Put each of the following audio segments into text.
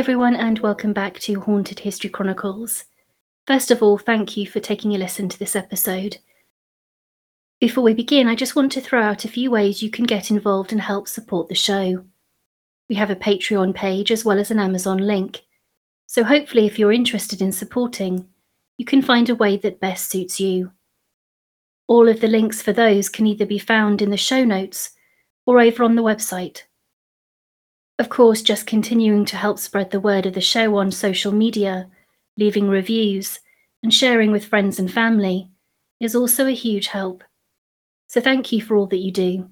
everyone, and welcome back to Haunted History Chronicles. First of all, thank you for taking a listen to this episode. Before we begin, I just want to throw out a few ways you can get involved and help support the show. We have a Patreon page as well as an Amazon link, so hopefully, if you're interested in supporting, you can find a way that best suits you. All of the links for those can either be found in the show notes or over on the website. Of course, just continuing to help spread the word of the show on social media, leaving reviews, and sharing with friends and family is also a huge help. So thank you for all that you do.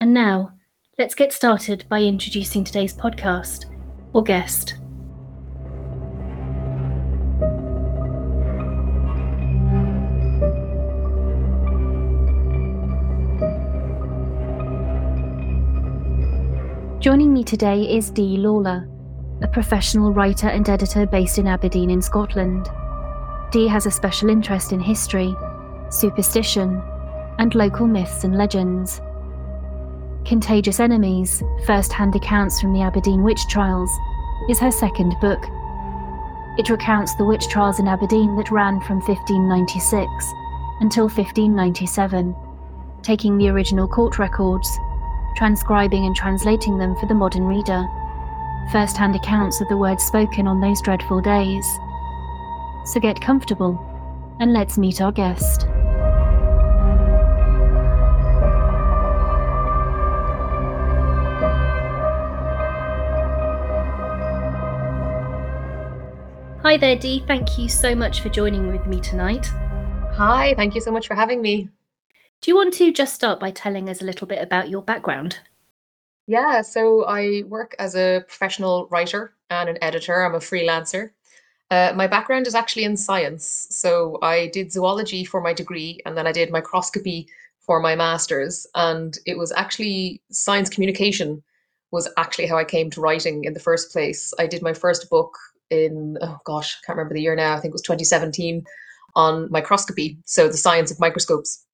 And now, let's get started by introducing today's podcast or guest. Today is Dee Lawlor, a professional writer and editor based in Aberdeen in Scotland. Dee has a special interest in history, superstition, and local myths and legends. Contagious Enemies First Hand Accounts from the Aberdeen Witch Trials is her second book. It recounts the witch trials in Aberdeen that ran from 1596 until 1597, taking the original court records, transcribing and translating them for the modern reader, first hand accounts of the words spoken on those dreadful days. So get comfortable and let's meet our guest. Hi there, Dee. Thank you so much for joining with me tonight. Hi, thank you so much for having me. Do you want to just start by telling us a little bit about your background? Yeah, so I work as a professional writer and an editor. I'm a freelancer. Uh, my background is actually in science. So I did zoology for my degree and then I did microscopy for my master's. And it was actually science communication was actually how I came to writing in the first place. I did my first book in oh gosh, I can't remember the year now. I think it was 2017 on microscopy, so the science of microscopes.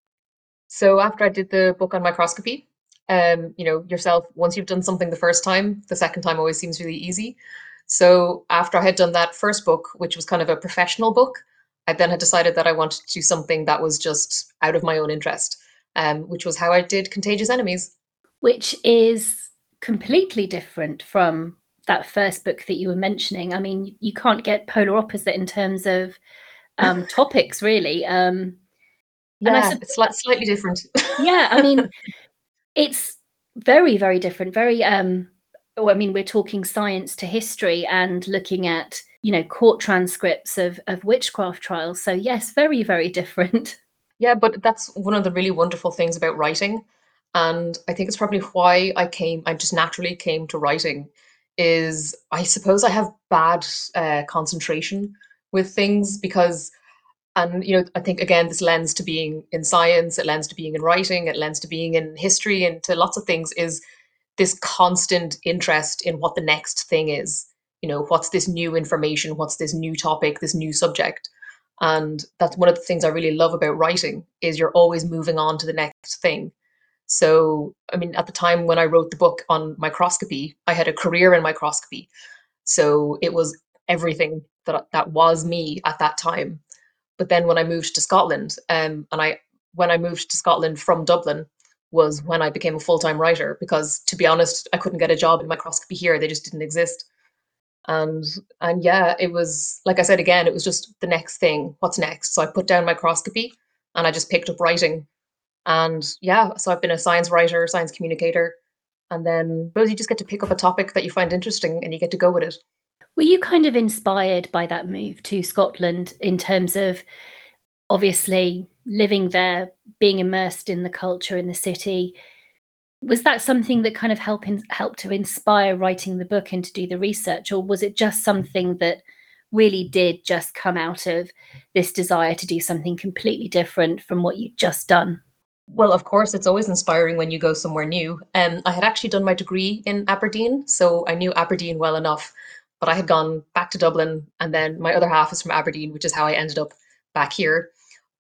So after I did the book on microscopy, um, you know, yourself, once you've done something the first time, the second time always seems really easy. So after I had done that first book, which was kind of a professional book, I then had decided that I wanted to do something that was just out of my own interest, um, which was how I did Contagious Enemies. Which is completely different from that first book that you were mentioning. I mean, you can't get polar opposite in terms of um, topics, really. Um, yeah, suppose, it's like slightly different. yeah, I mean, it's very, very different. Very, um, well, I mean, we're talking science to history and looking at, you know, court transcripts of of witchcraft trials. So yes, very, very different. Yeah, but that's one of the really wonderful things about writing. And I think it's probably why I came, I just naturally came to writing is I suppose I have bad uh, concentration with things because, and you know, I think again this lends to being in science, it lends to being in writing, it lends to being in history, and to lots of things is this constant interest in what the next thing is. You know, what's this new information? What's this new topic? This new subject? And that's one of the things I really love about writing is you're always moving on to the next thing. So, I mean, at the time when I wrote the book on microscopy, I had a career in microscopy. So it was everything that that was me at that time. But then when I moved to Scotland, um, and I when I moved to Scotland from Dublin was when I became a full-time writer because to be honest, I couldn't get a job in microscopy here. They just didn't exist. And and yeah, it was like I said again, it was just the next thing. What's next? So I put down microscopy and I just picked up writing and yeah, so I've been a science writer, science communicator. And then suppose you just get to pick up a topic that you find interesting and you get to go with it. Were you kind of inspired by that move to Scotland in terms of obviously living there, being immersed in the culture in the city? Was that something that kind of helped helped to inspire writing the book and to do the research, or was it just something that really did just come out of this desire to do something completely different from what you'd just done? Well, of course, it's always inspiring when you go somewhere new. Um, I had actually done my degree in Aberdeen, so I knew Aberdeen well enough. But I had gone back to Dublin, and then my other half is from Aberdeen, which is how I ended up back here.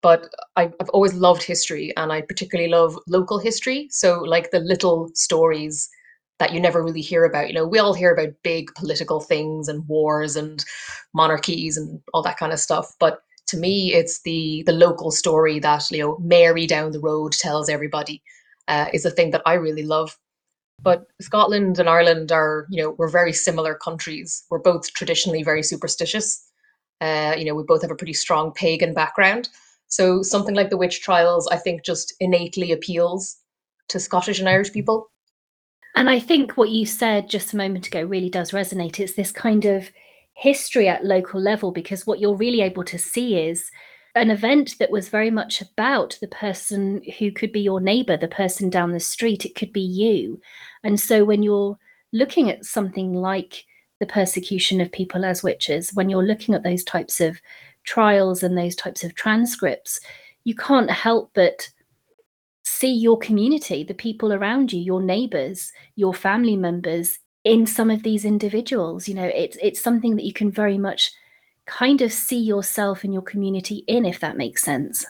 But I, I've always loved history, and I particularly love local history. So, like the little stories that you never really hear about. You know, we all hear about big political things and wars and monarchies and all that kind of stuff, but to me, it's the the local story that you know Mary down the road tells everybody uh, is a thing that I really love. But Scotland and Ireland are, you know, we're very similar countries. We're both traditionally very superstitious. Uh, you know, we both have a pretty strong pagan background. So something like the witch trials, I think, just innately appeals to Scottish and Irish people. And I think what you said just a moment ago really does resonate. It's this kind of history at local level because what you're really able to see is an event that was very much about the person who could be your neighbor, the person down the street. It could be you. And so when you're looking at something like the persecution of people as witches, when you're looking at those types of trials and those types of transcripts, you can't help but see your community, the people around you, your neighbors, your family members in some of these individuals. You know, it's it's something that you can very much kind of see yourself and your community in, if that makes sense.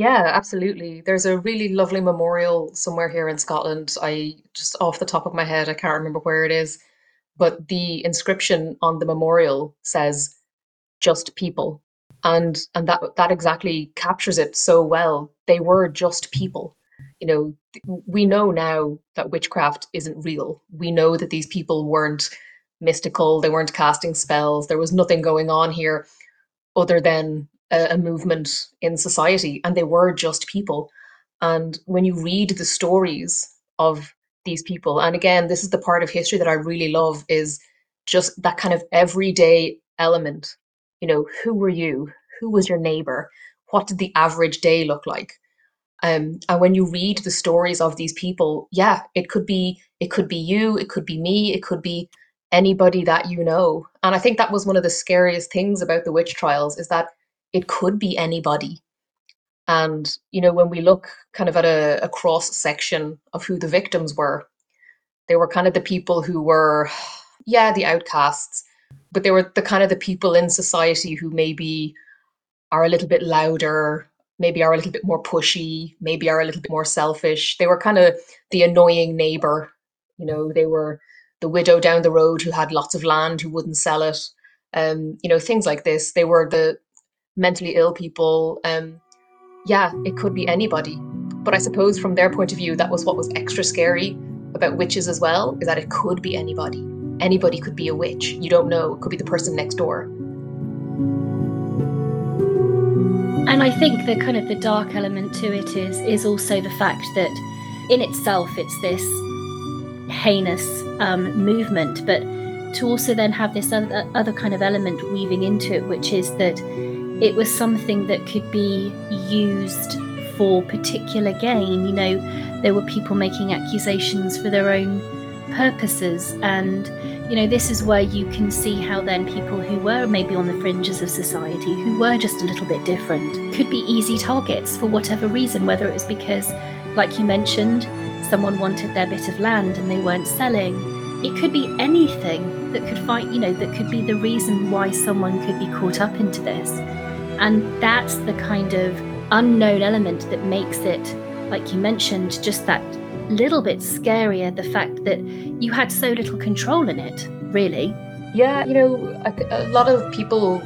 Yeah, absolutely. There's a really lovely memorial somewhere here in Scotland. I just off the top of my head, I can't remember where it is, but the inscription on the memorial says just people. And and that that exactly captures it so well. They were just people. You know, we know now that witchcraft isn't real. We know that these people weren't mystical, they weren't casting spells, there was nothing going on here other than a, a movement in society, and they were just people. And when you read the stories of these people, and again, this is the part of history that I really love is just that kind of everyday element. You know, who were you? Who was your neighbor? What did the average day look like? Um, and when you read the stories of these people, yeah, it could be it could be you, it could be me, it could be anybody that you know. And I think that was one of the scariest things about the witch trials is that it could be anybody. And you know, when we look kind of at a, a cross section of who the victims were, they were kind of the people who were, yeah, the outcasts, but they were the kind of the people in society who maybe are a little bit louder, maybe are a little bit more pushy, maybe are a little bit more selfish. They were kind of the annoying neighbor. You know, they were the widow down the road who had lots of land who wouldn't sell it. Um, you know, things like this. They were the mentally ill people. Um, yeah, it could be anybody. But I suppose from their point of view, that was what was extra scary about witches as well, is that it could be anybody. Anybody could be a witch. You don't know. It could be the person next door. And I think the kind of the dark element to it is is also the fact that in itself it's this heinous um, movement, but to also then have this other, other kind of element weaving into it, which is that it was something that could be used for particular gain. You know, there were people making accusations for their own purposes and you know this is where you can see how then people who were maybe on the fringes of society who were just a little bit different could be easy targets for whatever reason whether it was because like you mentioned someone wanted their bit of land and they weren't selling it could be anything that could find you know that could be the reason why someone could be caught up into this and that's the kind of unknown element that makes it like you mentioned just that little bit scarier the fact that you had so little control in it, really. Yeah, you know, a, a lot of people,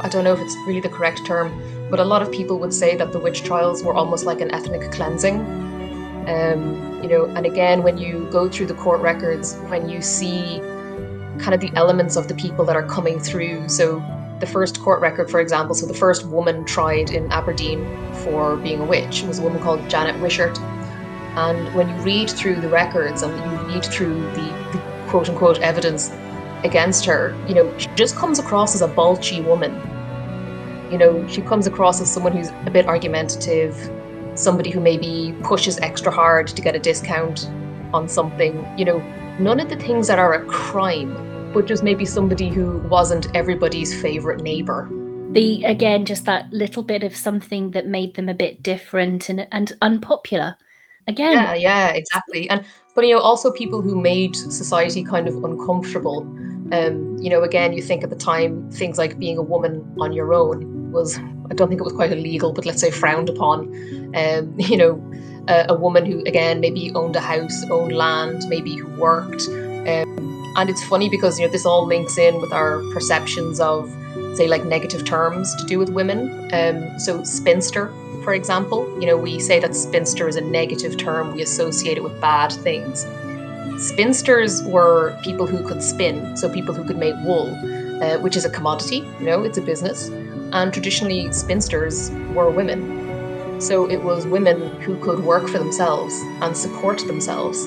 I don't know if it's really the correct term, but a lot of people would say that the witch trials were almost like an ethnic cleansing. Um, you know, and again, when you go through the court records, when you see kind of the elements of the people that are coming through, so the first court record, for example, so the first woman tried in Aberdeen for being a witch was a woman called Janet Wishart and when you read through the records and you read through the, the quote unquote evidence against her, you know, she just comes across as a balchy woman. You know, she comes across as someone who's a bit argumentative, somebody who maybe pushes extra hard to get a discount on something. You know, none of the things that are a crime, but just maybe somebody who wasn't everybody's favorite neighbor. The again, just that little bit of something that made them a bit different and and unpopular again yeah yeah exactly and but you know also people who made society kind of uncomfortable um you know again you think at the time things like being a woman on your own was I don't think it was quite illegal, but let's say frowned upon. Um, you know, a, a, woman who again maybe owned a house, owned land, maybe who worked. Um, and it's funny because you know this all links in with our perceptions of say like negative terms to do with women. Um, so spinster, for example, you know we say that spinster is a negative term. We associate it with bad things. Spinsters were people who could spin, so people who could make wool, uh, which is a commodity. You know, it's a business and traditionally spinsters were women. So it was women who could work for themselves and support themselves.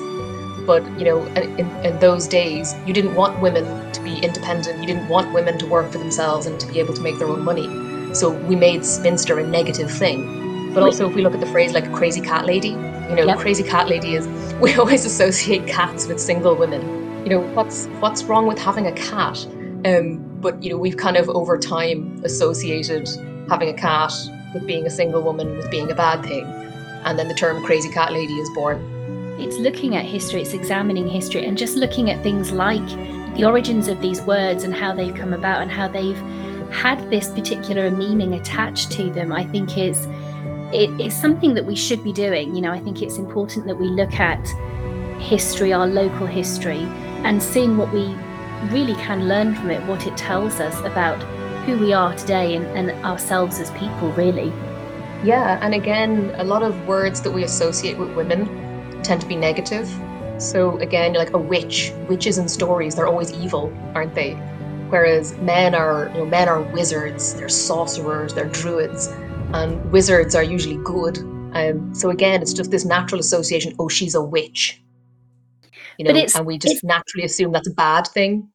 But you know, in, in those days, you didn't want women to be independent. You didn't want women to work for themselves and to be able to make their own money. So we made spinster a negative thing. But also, if we look at the phrase like crazy cat lady, you know, yep. crazy cat lady is we always associate cats with single women. You know, what's what's wrong with having a cat? Um, but you know, we've kind of over time associated having a cat with being a single woman with being a bad thing, and then the term crazy cat lady is born. It's looking at history, it's examining history, and just looking at things like the origins of these words and how they've come about and how they've had this particular meaning attached to them. I think is it is something that we should be doing. You know, I think it's important that we look at history, our local history, and seeing what we really can learn from it what it tells us about who we are today and, and ourselves as people, really. Yeah, and again, a lot of words that we associate with women tend to be negative. So again, you're like a witch, witches in stories, they're always evil, aren't they? Whereas men are, you know, men are wizards, they're sorcerers, they're druids, and wizards are usually good. Um, so again, it's just this natural association. Oh, she's a witch, you know, and we just naturally assume that's a bad thing.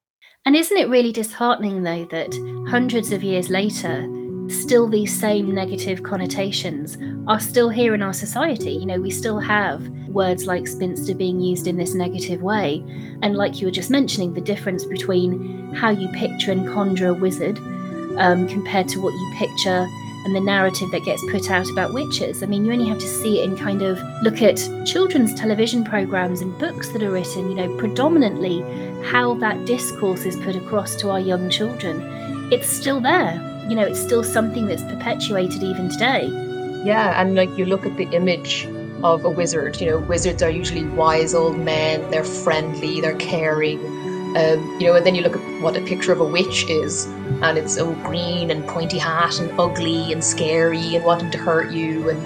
And isn't it really disheartening, though, that hundreds of years later, still these same negative connotations are still here in our society? You know, we still have words like spinster being used in this negative way. And like you were just mentioning, the difference between how you picture and conjure a wizard um, compared to what you picture and the narrative that gets put out about witches. I mean, you only have to see it and kind of look at children's television programs and books that are written, you know, predominantly how that discourse is put across to our young children. It's still there. You know, it's still something that's perpetuated even today. Yeah, and like you look at the image of a wizard, you know, wizards are usually wise old men, they're friendly, they're caring um, you know, and then you look at what a picture of a witch is, and it's so green and pointy hat and ugly and scary and wanting to hurt you, and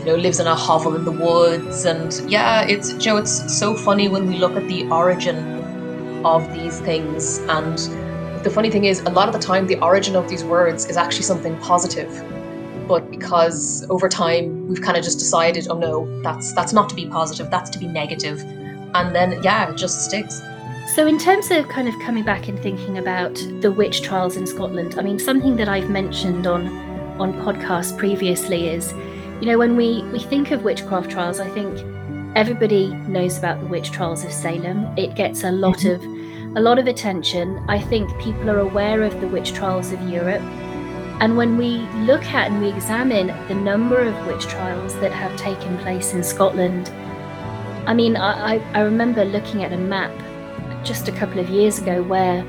you know, lives in a hovel in the woods. And yeah, it's you know, it's so funny when we look at the origin of these things. And the funny thing is, a lot of the time, the origin of these words is actually something positive. But because over time we've kind of just decided, oh no, that's that's not to be positive, that's to be negative, and then yeah, it just sticks. So, in terms of kind of coming back and thinking about the witch trials in Scotland, I mean, something that I've mentioned on on podcasts previously is, you know, when we we think of witchcraft trials, I think everybody knows about the witch trials of Salem. It gets a lot mm-hmm. of a lot of attention. I think people are aware of the witch trials of Europe. And when we look at and we examine the number of witch trials that have taken place in Scotland, I mean, I, I remember looking at a map just a couple of years ago where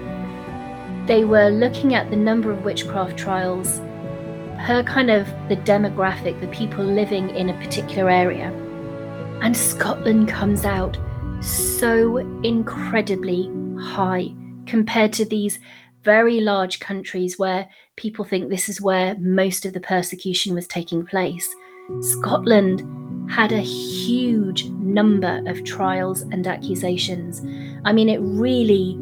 they were looking at the number of witchcraft trials per kind of the demographic, the people living in a particular area. And Scotland comes out so incredibly high compared to these very large countries where people think this is where most of the persecution was taking place. Scotland had a huge number of trials and accusations. I mean, it really,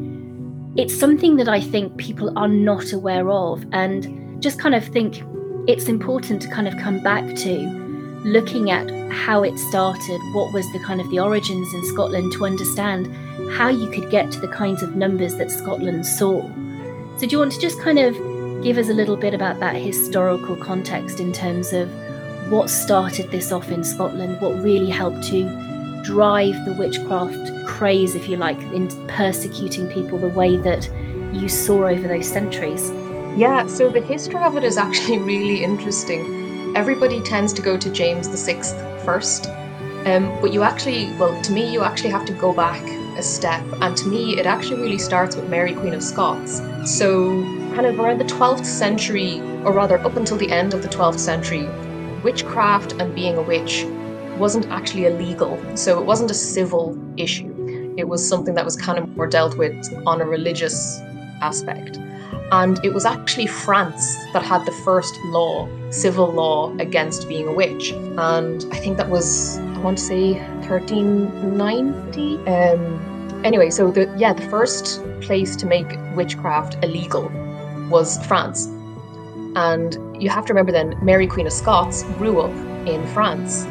it's something that I think people are not aware of, and just kind of think it's important to kind of come back to looking at how it started, what was the kind of the origins in Scotland to understand how you could get to the kinds of numbers that Scotland saw. So, do you want to just kind of give us a little bit about that historical context in terms of what started this off in Scotland, what really helped to drive the witchcraft craze, if you like, in persecuting people the way that you saw over those centuries. Yeah, so the history of it is actually really interesting. Everybody tends to go to James VI first, um, but you actually, well, to me, you actually have to go back a step. And to me, it actually really starts with Mary, Queen of Scots. So, kind of around the 12th century, or rather, up until the end of the 12th century, witchcraft and being a witch wasn't actually illegal. So it wasn't a civil issue. It was something that was kind of more dealt with on a religious aspect. And it was actually France that had the first law, civil law, against being a witch. And I think that was, want to say, 1390. Um, anyway, so the yeah, the first place to make witchcraft illegal was France. And you have to remember then, Mary Queen of Scots grew up in France.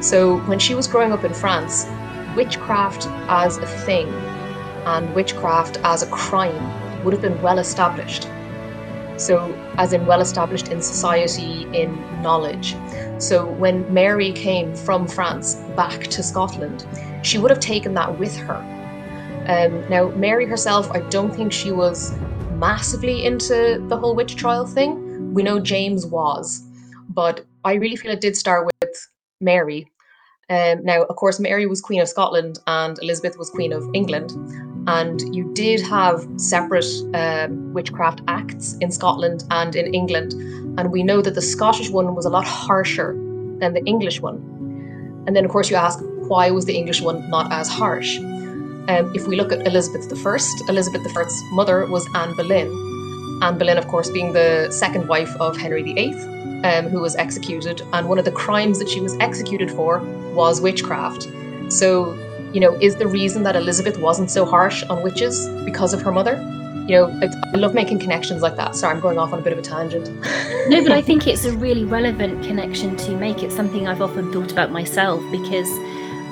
So when she was growing up in France, witchcraft as a thing and witchcraft as a crime would have been well established. So, as in well established in society, in knowledge. So, when Mary came from France back to Scotland, she would have taken that with her. Um, now, Mary herself, I don't think she was massively into the whole witch trial thing. We know James was, but I really feel it did start with Mary. Um, now, of course, Mary was Queen of Scotland and Elizabeth was Queen of England. And you did have separate um, witchcraft acts in Scotland and in England. And we know that the Scottish one was a lot harsher than the English one. And then, of course, you ask, why was the English one not as harsh? Um, if we look at Elizabeth I, Elizabeth I's mother was Anne Boleyn. Anne Boleyn, of course, being the second wife of Henry VIII, um, who was executed. And one of the crimes that she was executed for was witchcraft. So, you know, is the reason that Elizabeth wasn't so harsh on witches because of her mother? You know, I love making connections like that. Sorry, I'm going off on a bit of a tangent. no, but I think it's a really relevant connection to make. It's something I've often thought about myself because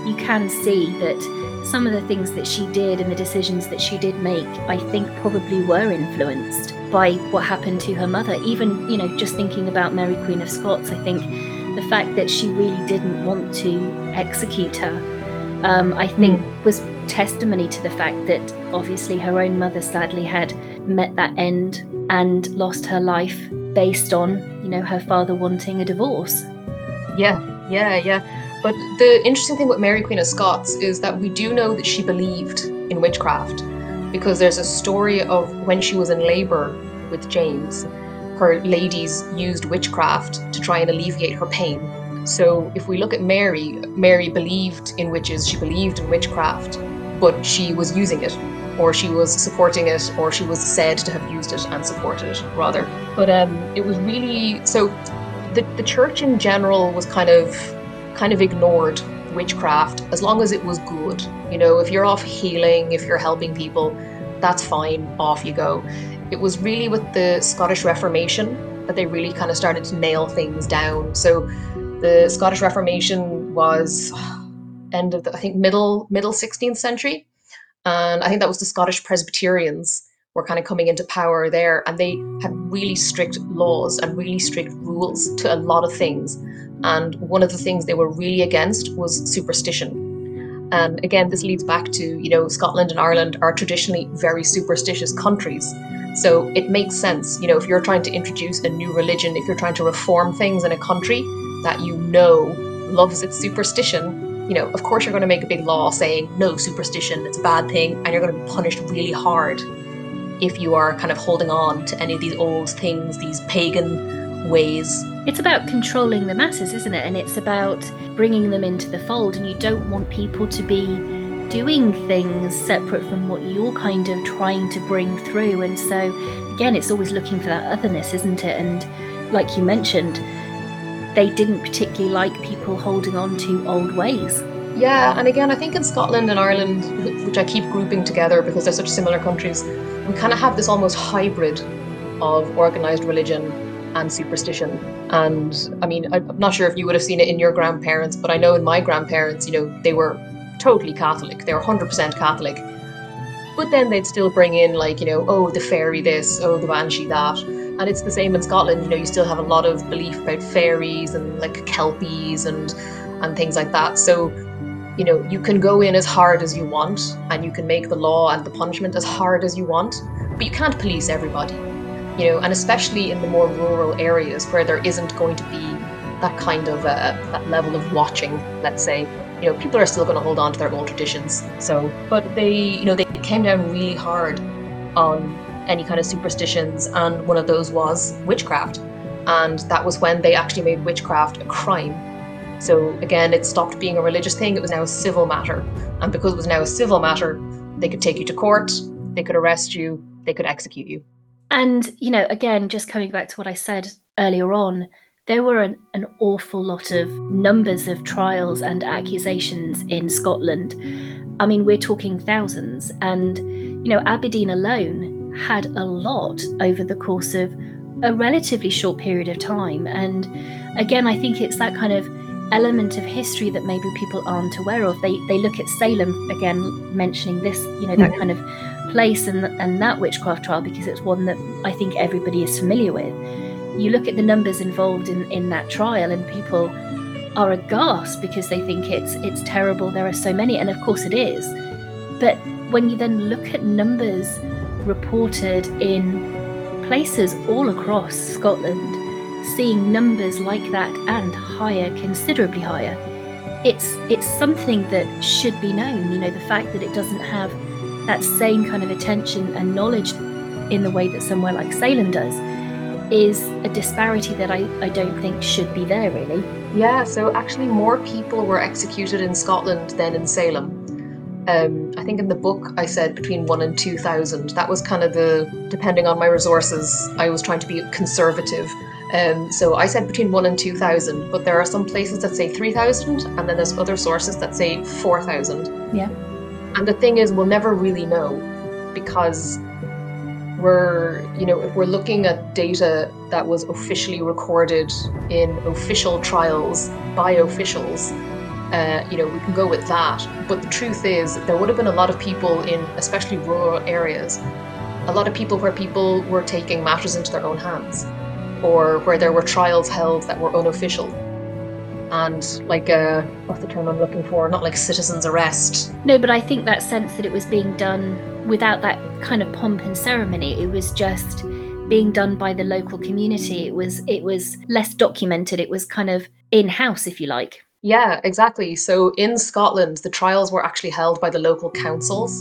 you can see that some of the things that she did and the decisions that she did make, I think probably were influenced by what happened to her mother. Even, you know, just thinking about Mary Queen of Scots, I think the fact that she really didn't want to execute her, um, I think was testimony to the fact that obviously her own mother sadly had met that end and lost her life based on, you know, her father wanting a divorce. Yeah, yeah, yeah. But the interesting thing with Mary Queen of Scots is that we do know that she believed in witchcraft because there's a story of when she was in labour with James her ladies used witchcraft to try and alleviate her pain. So if we look at Mary, Mary believed in witches, she believed in witchcraft, but she was using it, or she was supporting it, or she was said to have used it and supported it, rather. But um, it was really so. The, the church in general was kind of kind of ignored witchcraft as long as it was good. You know, if you're off healing, if you're helping people, that's fine, off you go it was really with the Scottish Reformation that they really kind of started to nail things down. So the Scottish Reformation was end of the I think middle middle 16th century. And I think that was the Scottish Presbyterians were kind of coming into power there and they had really strict laws and really strict rules to a lot of things. And one of the things they were really against was superstition. And again, this leads back to, you know, Scotland and Ireland are traditionally very superstitious countries. So it makes sense, you know, if you're trying to introduce a new religion, if you're trying to reform things in a country that you know loves its superstition, you know, of course you're going to make a big law saying no superstition, it's a bad thing, and you're going to be punished really hard if you are kind of holding on to any of these old things, these pagan ways. It's about controlling the masses, isn't it? And it's about bringing them into the fold, and you don't want people to be doing things separate from what you're kind of trying to bring through. And so, again, it's always looking for that otherness, isn't it? And like you mentioned, they didn't particularly like people holding on to old ways. Yeah, and again, I think in Scotland and Ireland, which I keep grouping together because they're such similar countries, we kind of have this almost hybrid of organized religion and superstition. And I mean, I'm not sure if you would have seen it in your grandparents, but I know in my grandparents, you know, they were totally Catholic. They were 100% Catholic. But then they'd still bring in, like, you know, oh, the fairy this, oh, the banshee that. And it's the same in Scotland, you know, you still have a lot of belief about fairies and like kelpies and and things like that. So, you know, you can go in as hard as you want and you can make the law and the punishment as hard as you want, but you can't police everybody. You know, and especially in the more rural areas where there isn't going to be that kind of uh, that level of watching, let's say you know, people are still going to hold on to their old traditions. So, but they, you know, they came down really hard on any kind of superstitions, and one of those was witchcraft. And that was when they actually made witchcraft a crime. So again, it stopped being a religious thing, it was now a civil matter. And because it was now a civil matter, they could take you to court, they could arrest you, they could execute you. And, you know, again, just coming back to what I said earlier on, there were an, an awful lot of numbers of trials and accusations in Scotland. I mean, we're talking thousands. And, you know, Aberdeen alone had a lot over the course of a relatively short period of time. And again, I think it's that kind of element of history that maybe people aren't aware of. They they look at Salem again, mentioning this, you know, that mm. kind of place and and that witchcraft trial because it's one that I think everybody is familiar with. You look at the numbers involved in in that trial, and people are aghast because they think it's it's terrible. There are so many, and of course it is. But when you then look at numbers reported in places all across Scotland seeing numbers like that and higher, considerably higher, it's it's something that should be known. You know, the fact that it doesn't have that same kind of attention and knowledge in the way that somewhere like Salem does is a disparity that I, I don't think should be there really. Yeah, so actually more people were executed in Scotland than in Salem. Um, I think in the book I said between one and two thousand. That was kind of the depending on my resources. I was trying to be conservative um, so I said between one and two thousand, but there are some places that say three thousand, and then there's other sources that say four thousand. Yeah. And the thing is, we'll never really know because we're, you know, if we're looking at data that was officially recorded in official trials by officials, uh, you know, we can go with that. But the truth is, there would have been a lot of people in, especially rural areas, a lot of people where people were taking matters into their own hands or where there were trials held that were unofficial and like a what's the term I'm looking for? Not like citizen's arrest. No, but I think that sense that it was being done without that kind of pomp and ceremony. It was just being done by the local community. It was it was less documented. It was kind of in house, if you like. Yeah, exactly. So in Scotland, the trials were actually held by the local councils.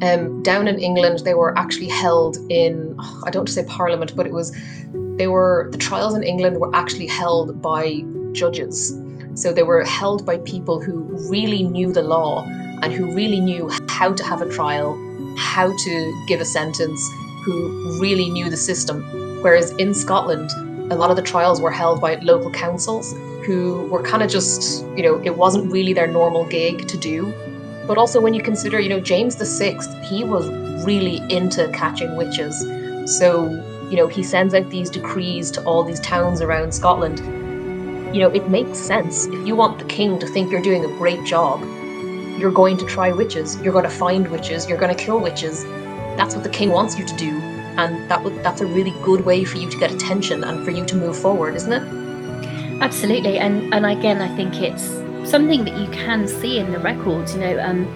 Um, down in England, they were actually held in I don't want to say Parliament, but it was they were the trials in England were actually held by judges. So they were held by people who really knew the law and who really knew how to have a trial, how to give a sentence, who really knew the system. Whereas in Scotland, a lot of the trials were held by local councils who were kind of just, you know, it wasn't really their normal gig to do. But also when you consider, you know, James VI, he was really into catching witches. So you know, he sends out these decrees to all these towns around Scotland. You know, it makes sense. If you want the king to think you're doing a great job, you're going to try witches, you're going to find witches, you're going to kill witches. That's what the king wants you to do. And that that's a really good way for you to get attention and for you to move forward, isn't it? Absolutely. And and again I think it's something that you can see in the records, you know, um,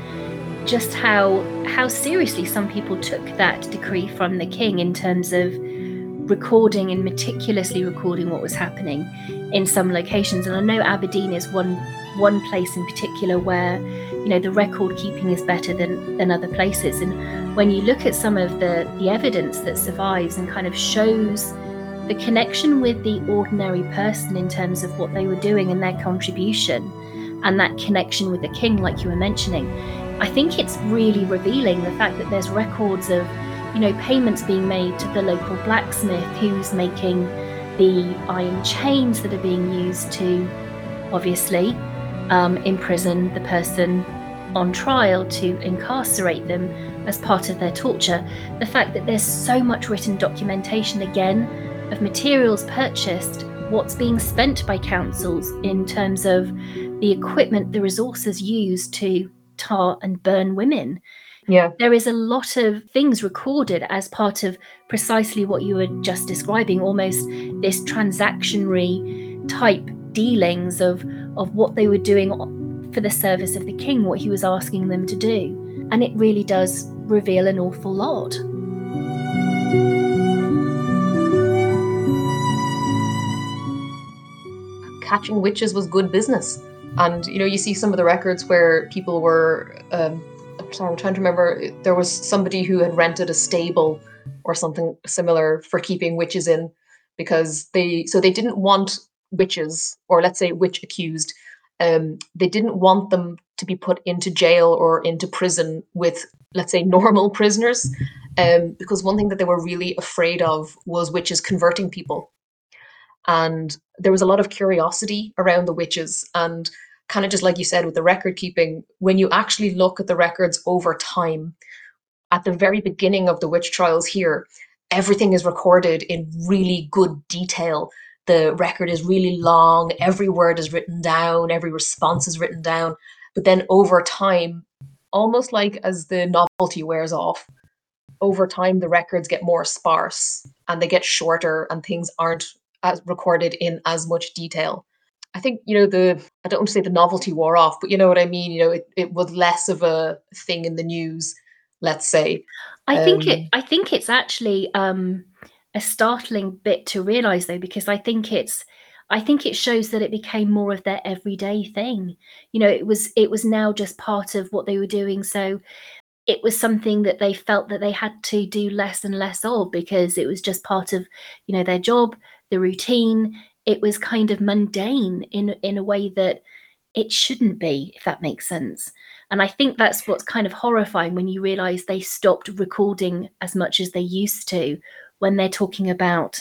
just how how seriously some people took that decree from the king in terms of recording and meticulously recording what was happening in some locations. And I know Aberdeen is one one place in particular where you know the record keeping is better than than other places. And when you look at some of the the evidence that survives and kind of shows the connection with the ordinary person in terms of what they were doing and their contribution and that connection with the king like you were mentioning i think it's really revealing the fact that there's records of you know, payments being made to the local blacksmith who's making the iron chains that are being used to, obviously, um, imprison the person on trial to incarcerate them as part of their torture. The fact that there's so much written documentation again of materials purchased, what's being spent by councils in terms of the equipment, the resources used to tar and burn women. Yeah. There is a lot of things recorded as part of precisely what you were just describing, almost this transactionary type dealings of of what they were doing for the service of the king, what he was asking them to do. And it really does reveal an awful lot. Catching witches was good business. And you know, you see some of the records where people were um, sorry, I'm trying to remember. There was somebody who had rented a stable or something similar for keeping witches in. because they so they didn't want witches or let's say witch accused um, they didn't want them to be put into jail or into prison with let's say normal prisoners um, because one thing that they were really afraid of was witches converting people and there was a lot of curiosity around the witches and kind of just like you said with the record keeping when you actually look at the records over time at the very beginning of the witch trials here everything is recorded in really good detail. The record is really long every word is written down every response is written down. But then over time almost like as the novelty wears off over time the records get more sparse and they get shorter and things aren't as recorded in as much detail. I think you know the i don't want to say the novelty wore off but you know what i mean? You know it, it was less of a thing in the news let's say. I think it um, i think it's actually um a startling bit to realize though because i think it's i think it shows that it became more of their everyday thing. You know it was it was now just part of what they were doing so it was something that they felt that they had to do less and less of because it was just part of you know their job the routine it was kind of mundane in in a way that it shouldn't be if that makes sense. And i think that's what's kind of horrifying when you realize they stopped recording as much as they used to when they're talking about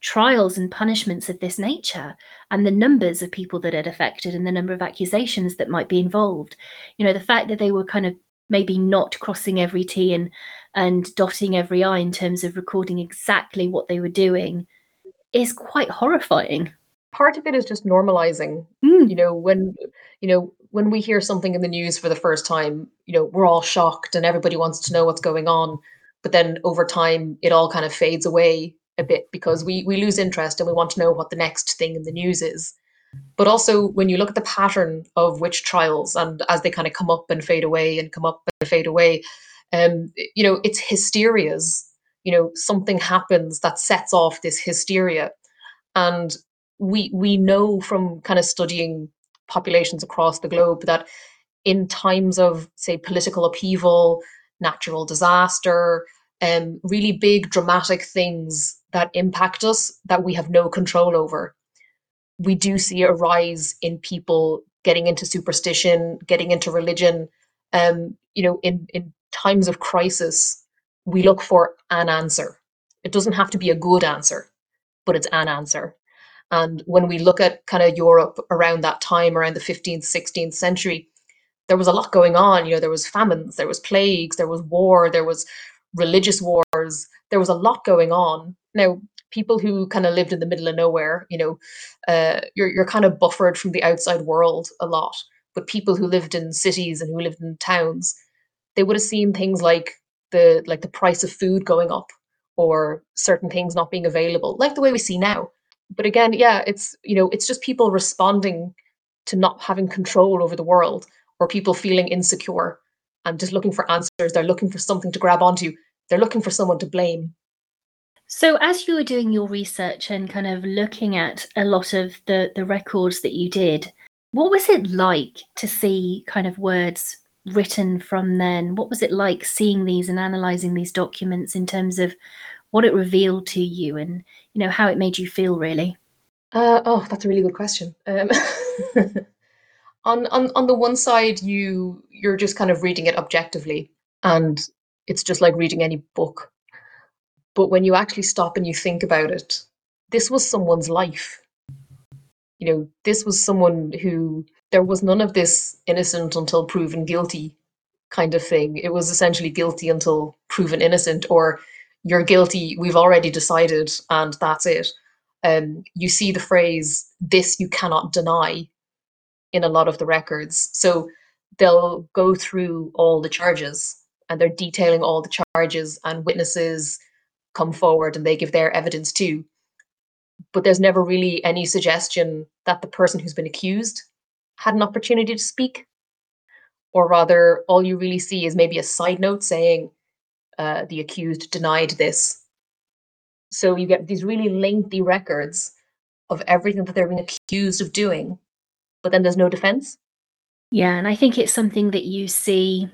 trials and punishments of this nature and the numbers of people that it affected and the number of accusations that might be involved. You know the fact that they were kind of maybe not crossing every t and and dotting every i in terms of recording exactly what they were doing is quite horrifying. Part of it is just normalizing mm. you know when you know when we hear something in the news for the first time you know we're all shocked and everybody wants to know what's going on. But then over time it all kind of fades away a bit because we we lose interest and we want to know what the next thing in the news is. But also when you look at the pattern of witch trials and as they kind of come up and fade away and come up and fade away um you know it's hysterias you know something happens that sets off this hysteria. And we we know from kind of studying populations across the globe that in times of say political upheaval natural disaster um, really big dramatic things that impact us that we have no control over we do see a rise in people getting into superstition getting into religion um, you know in in times of crisis we look for an answer it doesn't have to be a good answer but it's an answer and when we look at kind of Europe around that time, around the 15th, 16th century, there was a lot going on. You know, there was famines, there was plagues, there was war, there was religious wars, there was a lot going on. Now, people who kind of lived in the middle of nowhere, you know, uh, you're you're kind of buffered from the outside world a lot. But people who lived in cities and who lived in towns, they would have seen things like the like the price of food going up or certain things not being available, like the way we see now but again, yeah, it's you know, it's just people responding to not having control over the world or people feeling insecure and just looking for answers. They're looking for something to grab onto. They're looking for someone to blame. So as you were doing your research and kind of looking at a lot of the the records that you did, what was it like to see kind of words written from then? What was it like seeing these and analyzing these documents in terms of what it revealed to you and you know how it made you feel really? Uh, oh that's a really good question. Um, on, on on the one side you you're just kind of reading it objectively and it's just like reading any book. But when you actually stop and you think about it this was someone's life. You know this was someone who there was none of this innocent until proven guilty kind of thing it was essentially guilty until proven innocent or you're guilty, we've already decided, and that's it. Um, you see the phrase, this you cannot deny, in a lot of the records. So they'll go through all the charges and they're detailing all the charges, and witnesses come forward and they give their evidence too. But there's never really any suggestion that the person who's been accused had an opportunity to speak. Or rather, all you really see is maybe a side note saying, uh, the accused denied this. So you get these really lengthy records of everything that they're being accused of doing, but then there's no defense. Yeah, and I think it's something that you see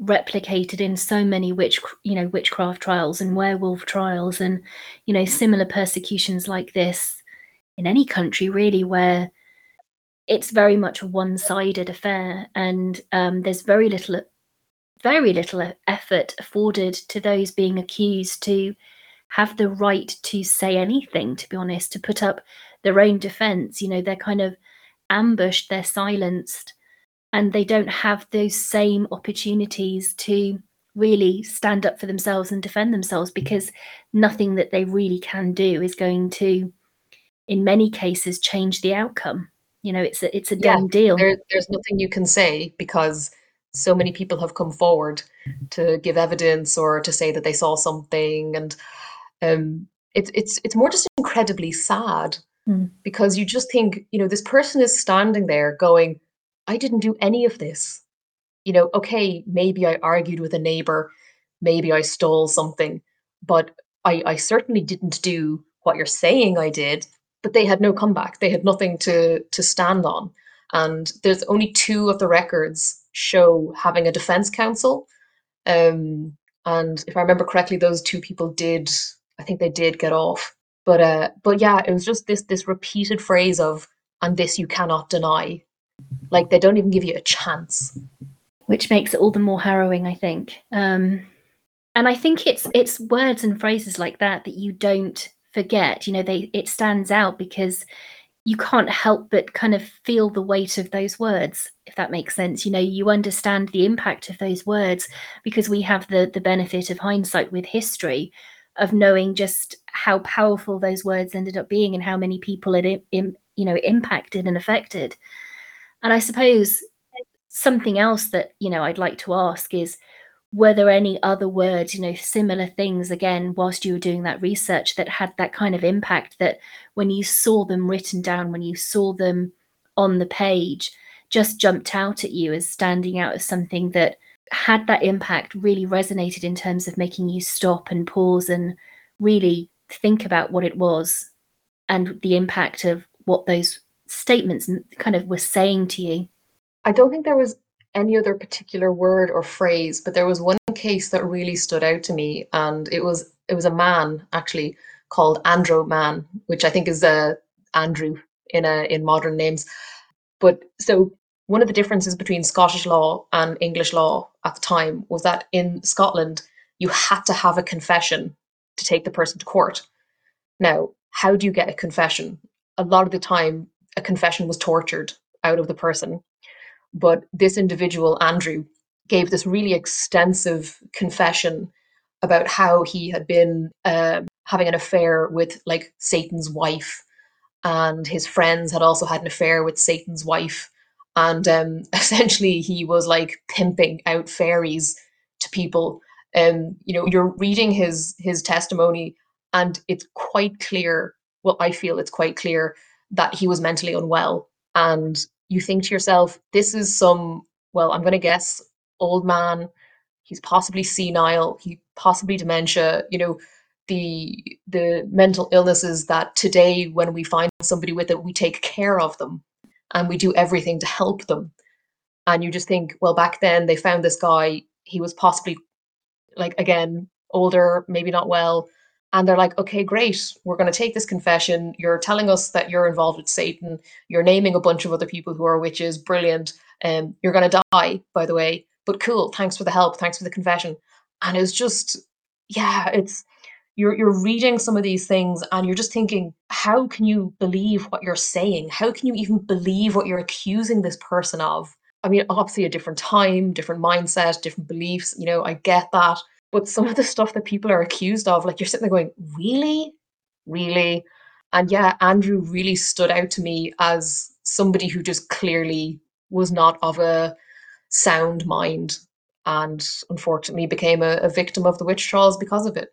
replicated in so many witch you know witchcraft trials and werewolf trials and you know similar persecutions like this in any country really where it's very much a one-sided affair and um, there's very little very little effort afforded to those being accused to have the right to say anything to be honest to put up their own defense. You know they're kind of ambushed they're silenced and they don't have those same opportunities to really stand up for themselves and defend themselves because nothing that they really can do is going to in many cases change the outcome you know it's a it's a done deal there, there's nothing you can say because so many people have come forward to give evidence or to say that they saw something and um it's it's it's more just incredibly sad mm. because you just think you know this person is standing there going I didn't do any of this. You know, okay, maybe I argued with a neighbor, maybe I stole something, but I, I certainly didn't do what you're saying I did. But they had no comeback. They had nothing to to stand on. And there's only two of the records show having a defense counsel. Um, and if I remember correctly, those two people did. I think they did get off. But uh, but yeah, it was just this this repeated phrase of "and this you cannot deny," Like they don't even give you a chance. Which makes it all the more harrowing, I think. Um, and I think it's it's words and phrases like that that you don't forget. You know, they it stands out because you can't help but kind of feel the weight of those words if that makes sense you know you understand the impact of those words because we have the the benefit of hindsight with history of knowing just how powerful those words ended up being and how many people it you know impacted and affected and I suppose something else that, you know, I'd like to ask is were there any other words, you know, similar things again, whilst you were doing that research that had that kind of impact that when you saw them written down, when you saw them on the page, just jumped out at you as standing out as something that had that impact really resonated in terms of making you stop and pause and really think about what it was and the impact of what those statements kind of were saying to you? I don't think there was any other particular word or phrase, but there was one case that really stood out to me, and it was it was a man actually called Andro Man, which I think is uh, Andrew in a in modern names. But so one of the differences between Scottish law and English law at the time was that in Scotland you had to have a confession to take the person to court. Now, how do you get a confession? A lot of the time a confession was tortured out of the person. But this individual, Andrew, gave this really extensive confession about how he had been uh, having an affair with like Satan's wife, and his friends had also had an affair with Satan's wife, and um, essentially he was like pimping out fairies to people. Um, you know, you're reading his his testimony, and it's quite clear. Well, I feel it's quite clear that he was mentally unwell. And you think to yourself, this is some, well, I'm going to guess, old man. He's possibly senile. He possibly dementia. You know, the the mental illnesses that today, when we find somebody with it, we take care of them and we do everything to help them. And you just think, well, back then they found this guy. He was possibly, like, again, older, maybe not well, and they're like, okay, great, we're going to take this confession. You're telling us that you're involved with Satan. You're naming a bunch of other people who are witches. Brilliant. Um, you're going to die, by the way. But cool. Thanks for the help. Thanks for the confession. And it's just, yeah, it's you're you're reading some of these things and you're just thinking, how can you believe what you're saying? How can you even believe what you're accusing this person of? I mean, obviously a different time, different mindset, different beliefs. You know, I get that but some of the stuff that people are accused of, like you're sitting there going, really? Really? And yeah, Andrew really stood out to me as somebody who just clearly was not of a sound mind and unfortunately became a, a victim of the witch trials because of it.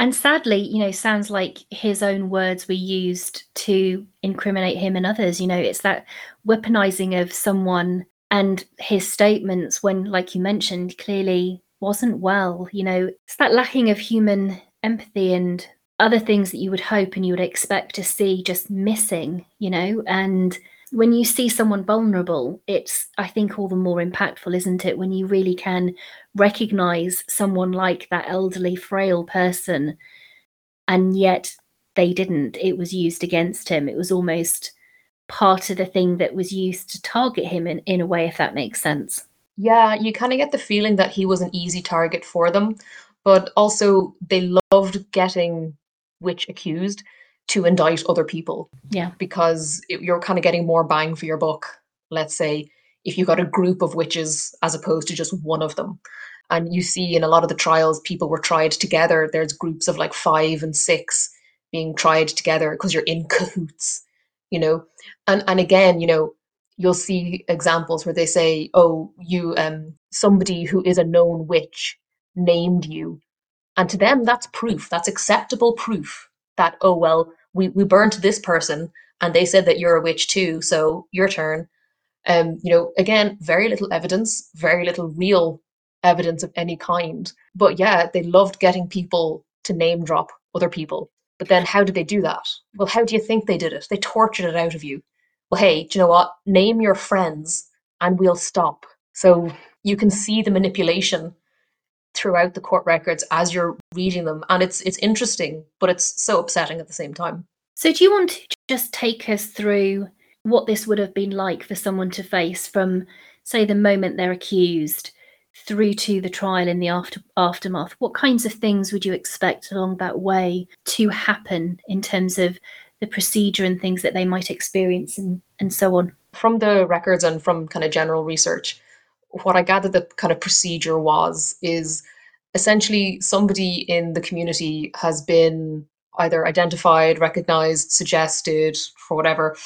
And sadly, you know, sounds like his own words were used to incriminate him and others. You know, it's that weaponizing of someone and his statements when, like you mentioned, clearly wasn't well. You know, it's that lacking of human empathy and other things that you would hope and you would expect to see just missing, you know, and when you see someone vulnerable, it's, I think, all the more impactful, isn't it? When you really can recognize someone like that elderly, frail person, and yet they didn't. It was used against him. It was almost part of the thing that was used to target him in, in a way, if that makes sense. Yeah, you kind of get the feeling that he was an easy target for them, but also they loved getting witch accused to indict other people. Yeah. Because it, you're kind of getting more bang for your buck, let's say, if you got a group of witches as opposed to just one of them. And you see in a lot of the trials, people were tried together. There's groups of like five and six being tried together because you're in cahoots, you know. And and again, you know, you'll see examples where they say, "Oh, you um somebody who is a known witch named you," and to them that's proof. That's acceptable proof that oh well, we we burnt this person and they said that you're a witch too, so your turn. Um, you know, again, very little evidence, very little real evidence of any kind. But yeah, they loved getting people to name drop other people. But then how did they do that? Well, how do you think they did it? They tortured it out of you. Well, hey, do you know what? Name your friends and we'll stop. So you can see the manipulation throughout the court records as you're reading them. And it's it's interesting, but it's so upsetting at the same time. So do you want to just take us through what this would have been like for someone to face from, say, the moment they're accused through to the trial in the after, aftermath, what kinds of things would you expect along that way to happen in terms of the procedure and things that they might experience and, and so on? From the records and from kind of general research, what I gathered the kind of procedure was is essentially somebody in the community has been either identified, recognized, suggested, for whatever,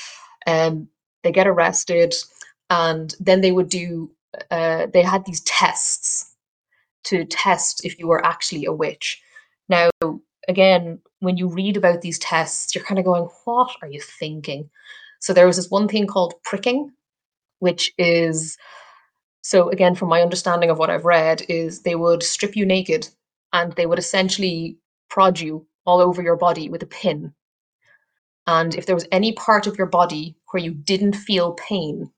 and um, they get arrested, and then they would do uh, they had these tests to test if you were actually a witch. Now, again, when you read about these tests, you're kind of going, what are you thinking? So there was this one thing called pricking, which is so again, from my understanding of what I've read, is they would strip you naked and they would essentially prod you all over your body with a pin. And if there was any part of your body where you didn't feel pain,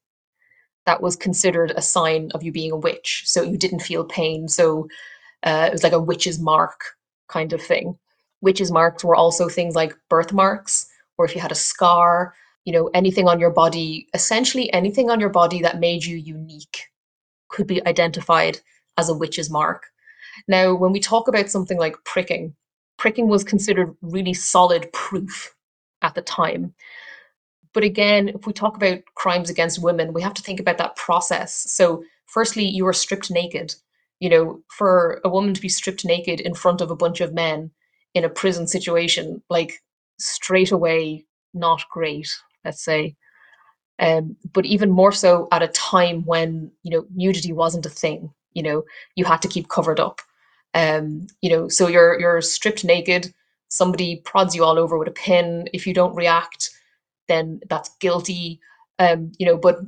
that was considered a sign of you being a witch. So you didn't feel pain. So uh, it was like a witch's mark kind of thing. Witch's marks were also things like birthmarks, or if you had a scar, you know, anything on your body, essentially anything on your body that made you unique could be identified as a witch's mark. Now, when we talk about something like pricking, pricking was considered really solid proof at the time. But again, if we talk about crimes against women, we have to think about that process. So, firstly, you are stripped naked. You know, for a woman to be stripped naked in front of a bunch of men in a prison situation, like straight away, not great, let's say. Um, but even more so at a time when you know nudity wasn't a thing. You know, you had to keep covered up. Um, you know, so you're you're stripped naked. Somebody prods you all over with a pin. If you don't react, then that's guilty. Um, you know, but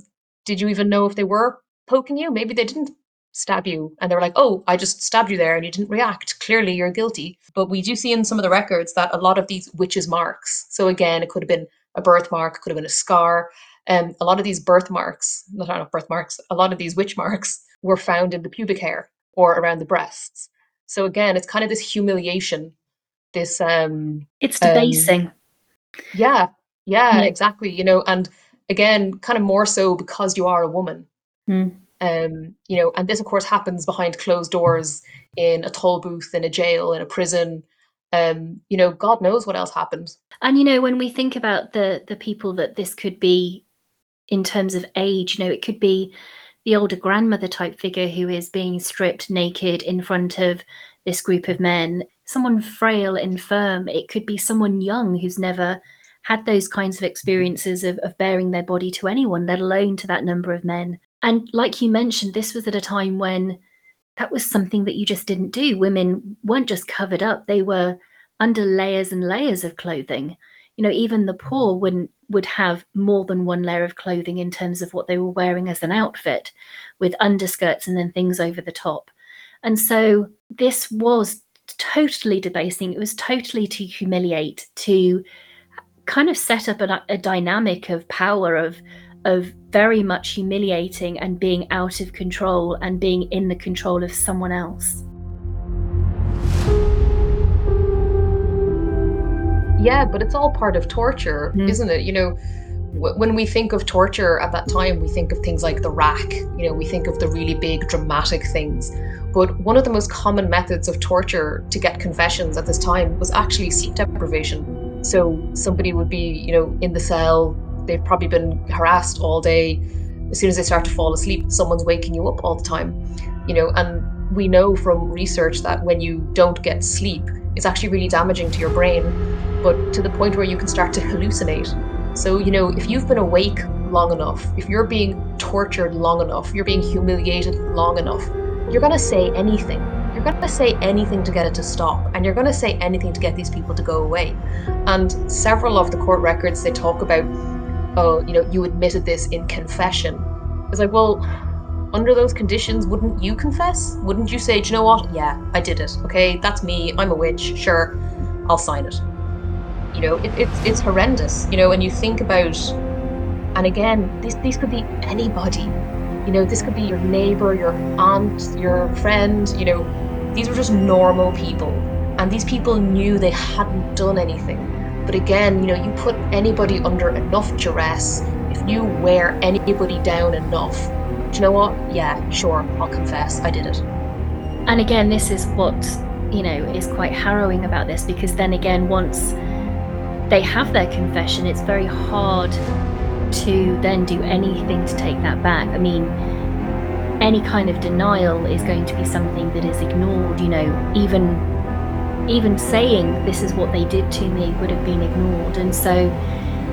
did you even know if they were poking you? Maybe they didn't stab you and they were like, oh, I just stabbed you there and you didn't react. Clearly you're guilty. But we do see in some of the records that a lot of these witches' marks, so again, it could have been a birthmark, could have been a scar. Um, a lot of these birthmarks, not, not birthmarks, a lot of these witch marks were found in the pubic hair or around the breasts. So again, it's kind of this humiliation, this um It's debasing. Um, yeah, yeah, exactly. You know, and again, kind of more so because you are a woman. Mm. Um, you know, and this of course happens behind closed doors in a toll booth, in a jail, in a prison. Um, you know, God knows what else happened. And you know, when we think about the the people that this could be in terms of age, you know, it could be the older grandmother type figure who is being stripped naked in front of this group of men, someone frail, infirm. It could be someone young who's never had those kinds of experiences of, of bearing their body to anyone, let alone to that number of men. And like you mentioned, this was at a time when that was something that you just didn't do. Women weren't just covered up, they were under layers and layers of clothing. You know, even the mm-hmm. poor wouldn't would have more than one layer of clothing in terms of what they were wearing as an outfit, with underskirts and then things over the top. And so this was totally debasing. It was totally to humiliate, to kind of set up a, a dynamic of power of of very much humiliating and being out of control and being in the control of someone else. Yeah, but it's all part of torture, mm. isn't it? You know, when we think of torture at that time, we think of things like the rack, you know, we think of the really big dramatic things. But one of the most common methods of torture to get confessions at this time was actually sleep deprivation. So somebody would be, you know, in the cell, they've probably been harassed all day. As soon as they start to fall asleep, someone's waking you up all the time, you know, and we know from research that when you don't get sleep, it's actually really damaging to your brain, but to the point where you can start to hallucinate so, you know, if you've been awake long enough, if you're being tortured long enough, you're being humiliated long enough, you're going to say anything. You're going to say anything to get it to stop, and you're going to say anything to get these people to go away. And several of the court records they talk about, oh, you know, you admitted this in confession. It's like, well, under those conditions, wouldn't you confess? Wouldn't you say, do you know what? Yeah, I did it. Okay, that's me. I'm a witch. Sure, I'll sign it. You know, it, it's it's horrendous. You know, when you think about, and again, these these could be anybody. You know, this could be your neighbor, your aunt, your friend. You know, these were just normal people, and these people knew they hadn't done anything. But again, you know, you put anybody under enough duress, if you wear anybody down enough, do you know what? Yeah, sure, I'll confess, I did it. And again, this is what, you know, is quite harrowing about this because then again, once they have their confession, it's very hard to then do anything to take that back. I mean, any kind of denial is going to be something that is ignored, you know, even even saying this is what they did to me would have been ignored. And so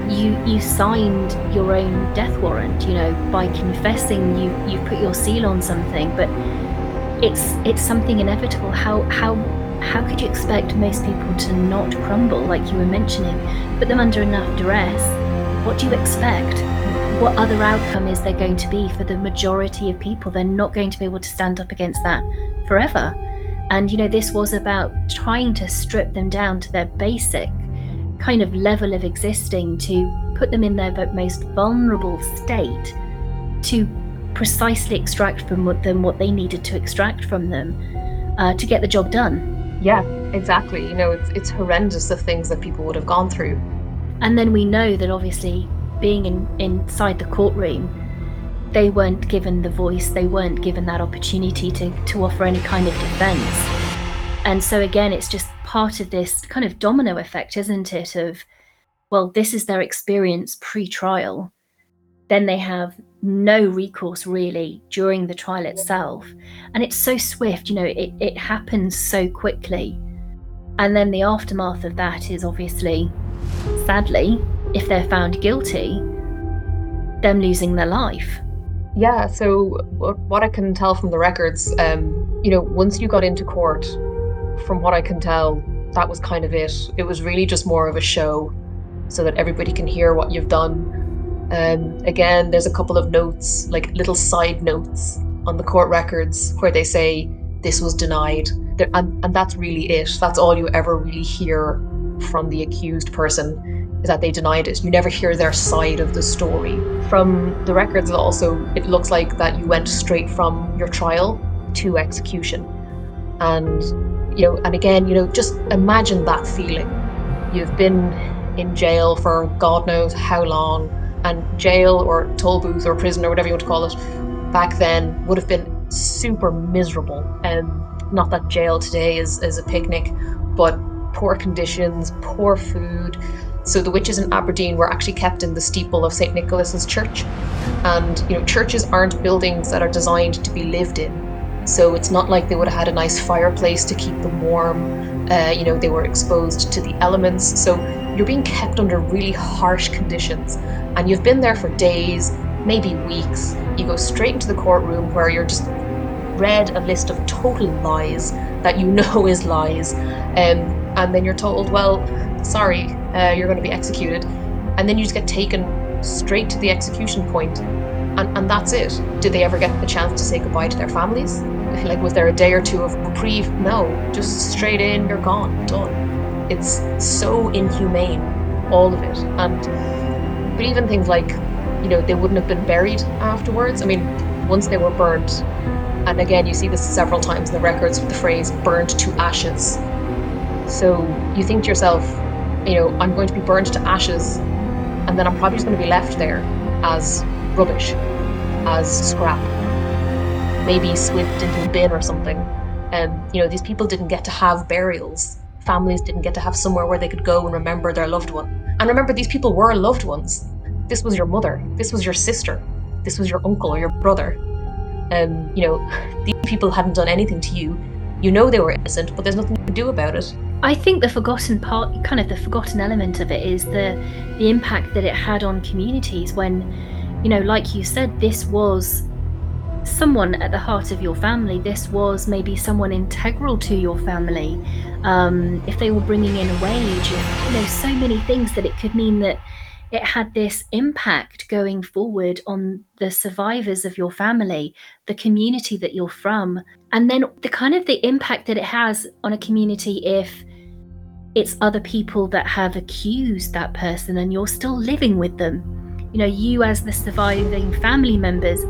you you signed your own death warrant, you know, by confessing you you put your seal on something, but it's it's something inevitable. How how how could you expect most people to not crumble, like you were mentioning? Put them under enough duress. What do you expect? What other outcome is there going to be for the majority of people? They're not going to be able to stand up against that forever. And, you know, this was about trying to strip them down to their basic kind of level of existing to put them in their most vulnerable state to precisely extract from them what they needed to extract from them uh, to get the job done. Yeah, exactly. You know, it's it's horrendous the things that people would have gone through. And then we know that obviously being in inside the courtroom, they weren't given the voice, they weren't given that opportunity to, to offer any kind of defense. And so again, it's just part of this kind of domino effect, isn't it? Of well, this is their experience pre-trial. Then they have no recourse really during the trial itself. And it's so swift, you know, it, it happens so quickly. And then the aftermath of that is obviously, sadly, if they're found guilty, them losing their life. Yeah, so what I can tell from the records, um, you know, once you got into court, from what I can tell, that was kind of it. It was really just more of a show so that everybody can hear what you've done um, again, there's a couple of notes, like little side notes on the court records where they say this was denied. And, and that's really it. That's all you ever really hear from the accused person that they denied it. You never hear their side of the story. From the records, also, it looks like that you went straight from your trial to execution. And, you know, and again, you know, just imagine that feeling. You've been in jail for God knows how long and jail or toll booth or prison or whatever you want to call it back then would have been super miserable. And um, not that jail today is, is a picnic, but poor conditions, poor food. So the witches in Aberdeen were actually kept in the steeple of St. Nicholas's Church. And you know, churches aren't buildings that are designed to be lived in. So it's not like they would have had a nice fireplace to keep them warm. Uh, you know, they were exposed to the elements. So you're being kept under really harsh conditions and you've been there for days, maybe weeks. You go straight into the courtroom where you're just read a list of total lies that you know is lies, um, and then you're told, well, sorry, uh, you're going to be executed, and then you just get taken straight to the execution point, and, and that's it. Did they ever get the chance to say goodbye to their families? like was there a day or two of reprieve? No, just straight in, you're gone, done. It's so inhumane, all of it. And but even things like, you know, they wouldn't have been buried afterwards. I mean, once they were burnt, and again you see this several times in the records with the phrase burned to ashes. So you think to yourself, you know, I'm going to be burned to ashes, and then I'm probably just going to be left there as rubbish, as scrap, maybe swept into a bin or something. And um, you know, these people didn't get to have burials. Families didn't get to have somewhere where they could go and remember their loved one. And remember, these people were loved ones. This was your mother. This was your sister. This was your uncle or your brother. Um, you know, these people hadn't done anything to you. You know they were innocent, but there's nothing you can do about it. I think the forgotten part, kind of the forgotten element of it, is the the impact that it had on communities when, you know, like you said, this was someone at the heart of your family. This was maybe someone integral to your family. Um, if they were bringing in a wage, you know, so many things that it could mean that it had this impact going forward on the survivors of your family, the community that you're from, and then the kind of the impact that it has on a community if it's other people that have accused that person and you're still living with them. You know, you as the surviving family members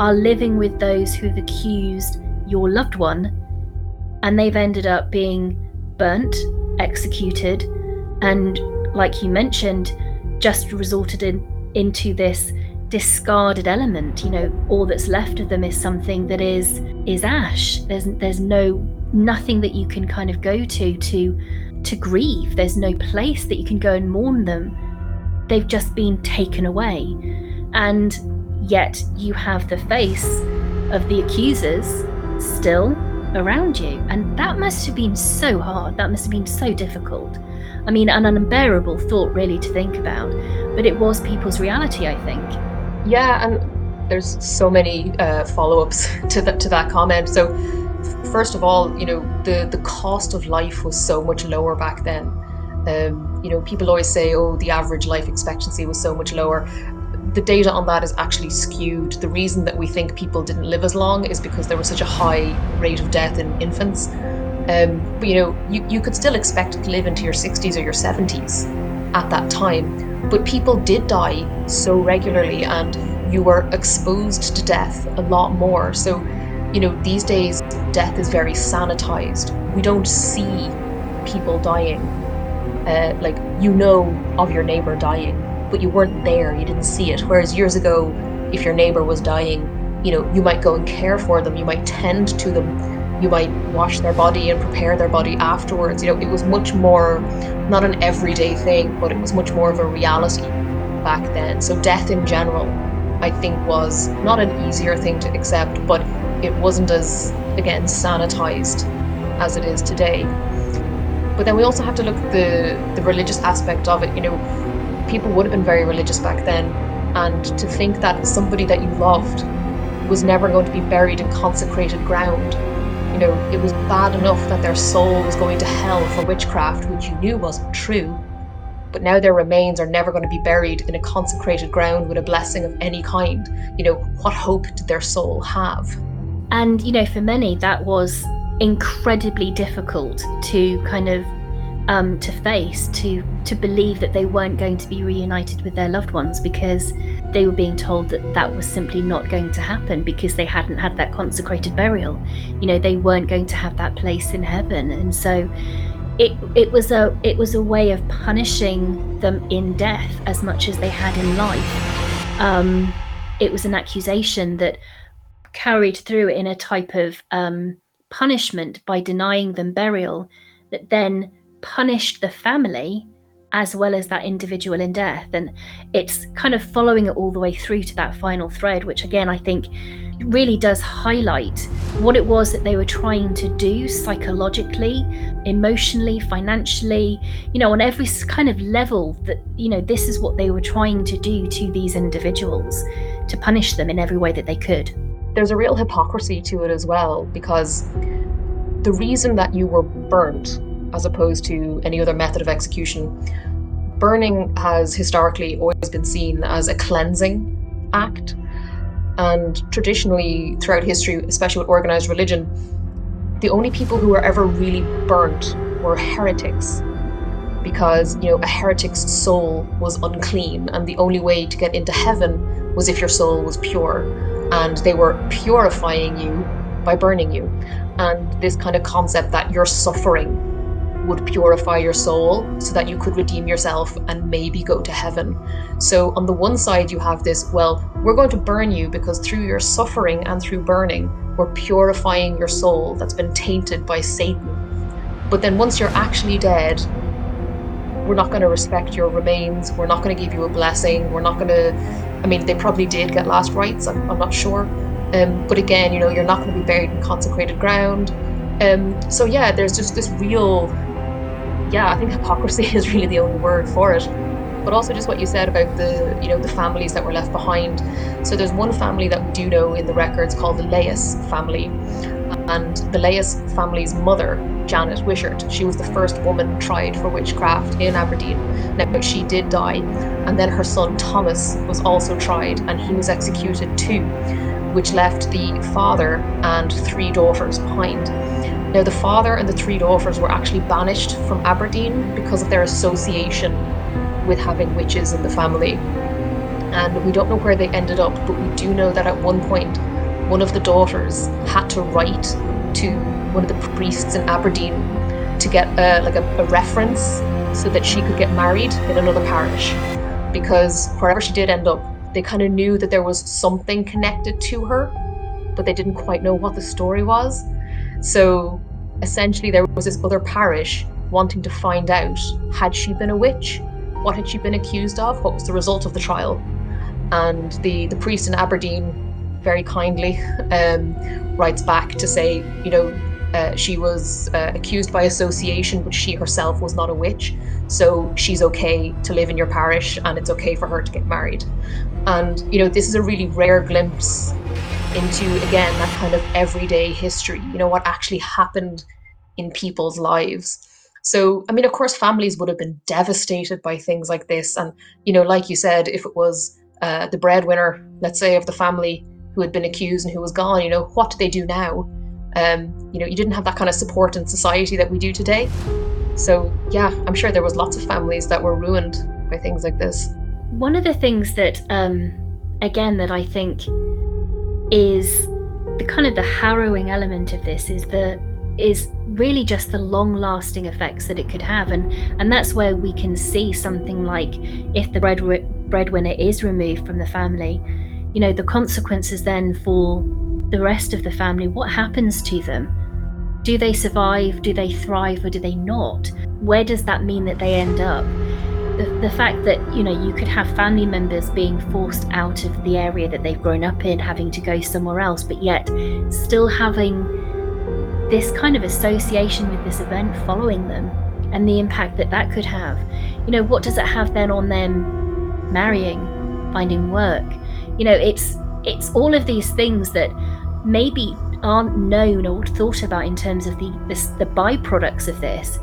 are living with those who've accused your loved one and they've ended up being burnt, executed, and like you mentioned, just resulted in into this discarded element you know all that's left of them is something that is is ash there's there's no nothing that you can kind of go to to to grieve. There's no place that you can go and mourn them. They've just been taken away. And yet you have the face of the accusers still around you. And that must have been so hard. That must have been so difficult. I mean, an unbearable thought, really, to think about. But it was people's reality, I think. Yeah, and there's so many uh, follow ups to, that to that comment. So, first of all, you know, the, the cost of life was so much lower back then. Um, you know, people always say, oh, the average life expectancy was so much lower. The data on that is actually skewed. The reason that we think people didn't live as long is because there was such a high rate of death in infants. Um, but you know, you, you could still expect to live into your 60s or your 70s at that time. But people did die so regularly and you were exposed to death a lot more. So you know, these days death is very sanitized. We don't see people dying. Uh, like, you know of your neighbor dying, but you weren't there, you didn't see it. Whereas years ago, if your neighbor was dying, you know, you might go and care for them, you might tend to them, you might wash their body and prepare their body afterwards. You know, it was much more, not an everyday thing, but it was much more of a reality back then. So, death in general, I think, was not an easier thing to accept, but it wasn't as, again, sanitized as it is today. But then we also have to look at the, the religious aspect of it. You know, people would have been very religious back then, and to think that somebody that you loved was never going to be buried in consecrated ground. You know, it was bad enough that their soul was going to hell for witchcraft, which you knew wasn't true. But now their remains are never going to be buried in a consecrated ground with a blessing of any kind. You know, what hope did their soul have? And, you know, for many, that was incredibly difficult to kind of um, to face, to to believe that they weren't going to be reunited with their loved ones because they were being told that that was simply not going to happen because they hadn't had that consecrated burial. You know, they weren't going to have that place in heaven, and so it it was a it was a way of punishing them in death as much as they had in life. Um, it was an accusation that carried through in a type of um, punishment by denying them burial that then punished the family as well as that individual in death. And it's kind of following it all the way through to that final thread, which again, I think really does highlight what it was that they were trying to do psychologically, emotionally, financially, you know, on every kind of level that, you know, this is what they were trying to do to these individuals to punish them in every way that they could there's a real hypocrisy to it as well because the reason that you were burnt as opposed to any other method of execution burning has historically always been seen as a cleansing act. And traditionally, throughout history, especially with organized religion, the only people who were ever really burnt were heretics because you know a heretic's soul was unclean and the only way to get into heaven was if your soul was pure and they were purifying you by burning you and this kind of concept that your suffering would purify your soul so that you could redeem yourself and maybe go to heaven. So, on the one side, you have this, well, we're going to burn you because through your suffering and through burning, we're purifying your soul that's been tainted by Satan. But then once you're actually dead, we're not going to respect your remains. We're not going to give you a blessing. We're not going to. I mean, they probably did get last rites. I'm, I'm not sure. Um, but again, you know, you're not going to be buried in consecrated ground. Um, so yeah, there's just this real, yeah, I think hypocrisy is really the only word for it. But also just what you said about the, you know, the families that were left behind. So there's one family that we do know in the records called the Leyes family, and the Leyes family's mother Janet Wishart. She was the first woman tried for witchcraft in Aberdeen. Now, she did die, and then her son Thomas was also tried, and he was executed too, which left the father and three daughters behind. Now, the father and the three daughters were actually banished from Aberdeen because of their association with having witches in the family. And we don't know where they ended up, but we do know that at one point, one of the daughters had to write to one of the priests in Aberdeen to get a, like a, a reference so that she could get married in another parish. Because wherever she did end up, they kind of knew that there was something connected to her, but they didn't quite know what the story was. So essentially, there was this other parish wanting to find out had she been a witch? What had she been accused of? What was the result of the trial? And the, the priest in Aberdeen very kindly um, writes back to say, you know, uh, she was uh, accused by association, but she herself was not a witch. So she's okay to live in your parish and it's okay for her to get married. And, you know, this is a really rare glimpse into, again, that kind of everyday history, you know, what actually happened in people's lives. So, I mean, of course, families would have been devastated by things like this. And, you know, like you said, if it was uh, the breadwinner, let's say, of the family who had been accused and who was gone, you know, what do they do now? Um, you know, you didn't have that kind of support in society that we do today. So, yeah, I'm sure there was lots of families that were ruined by things like this. One of the things that, um, again, that I think is the kind of the harrowing element of this is the is really just the long lasting effects that it could have and and that's where we can see something like if the bread breadwinner is removed from the family you know the consequences then for the rest of the family, what happens to them? Do they survive? Do they thrive or do they not? Where does that mean that they end up? The, the fact that you know you could have family members being forced out of the area that they've grown up in having to go somewhere else but yet still having this kind of association with this event following them and the impact that that could have you know what does it have then on them marrying finding work you know it's it's all of these things that maybe aren't known or thought about in terms of the, the, the byproducts of this,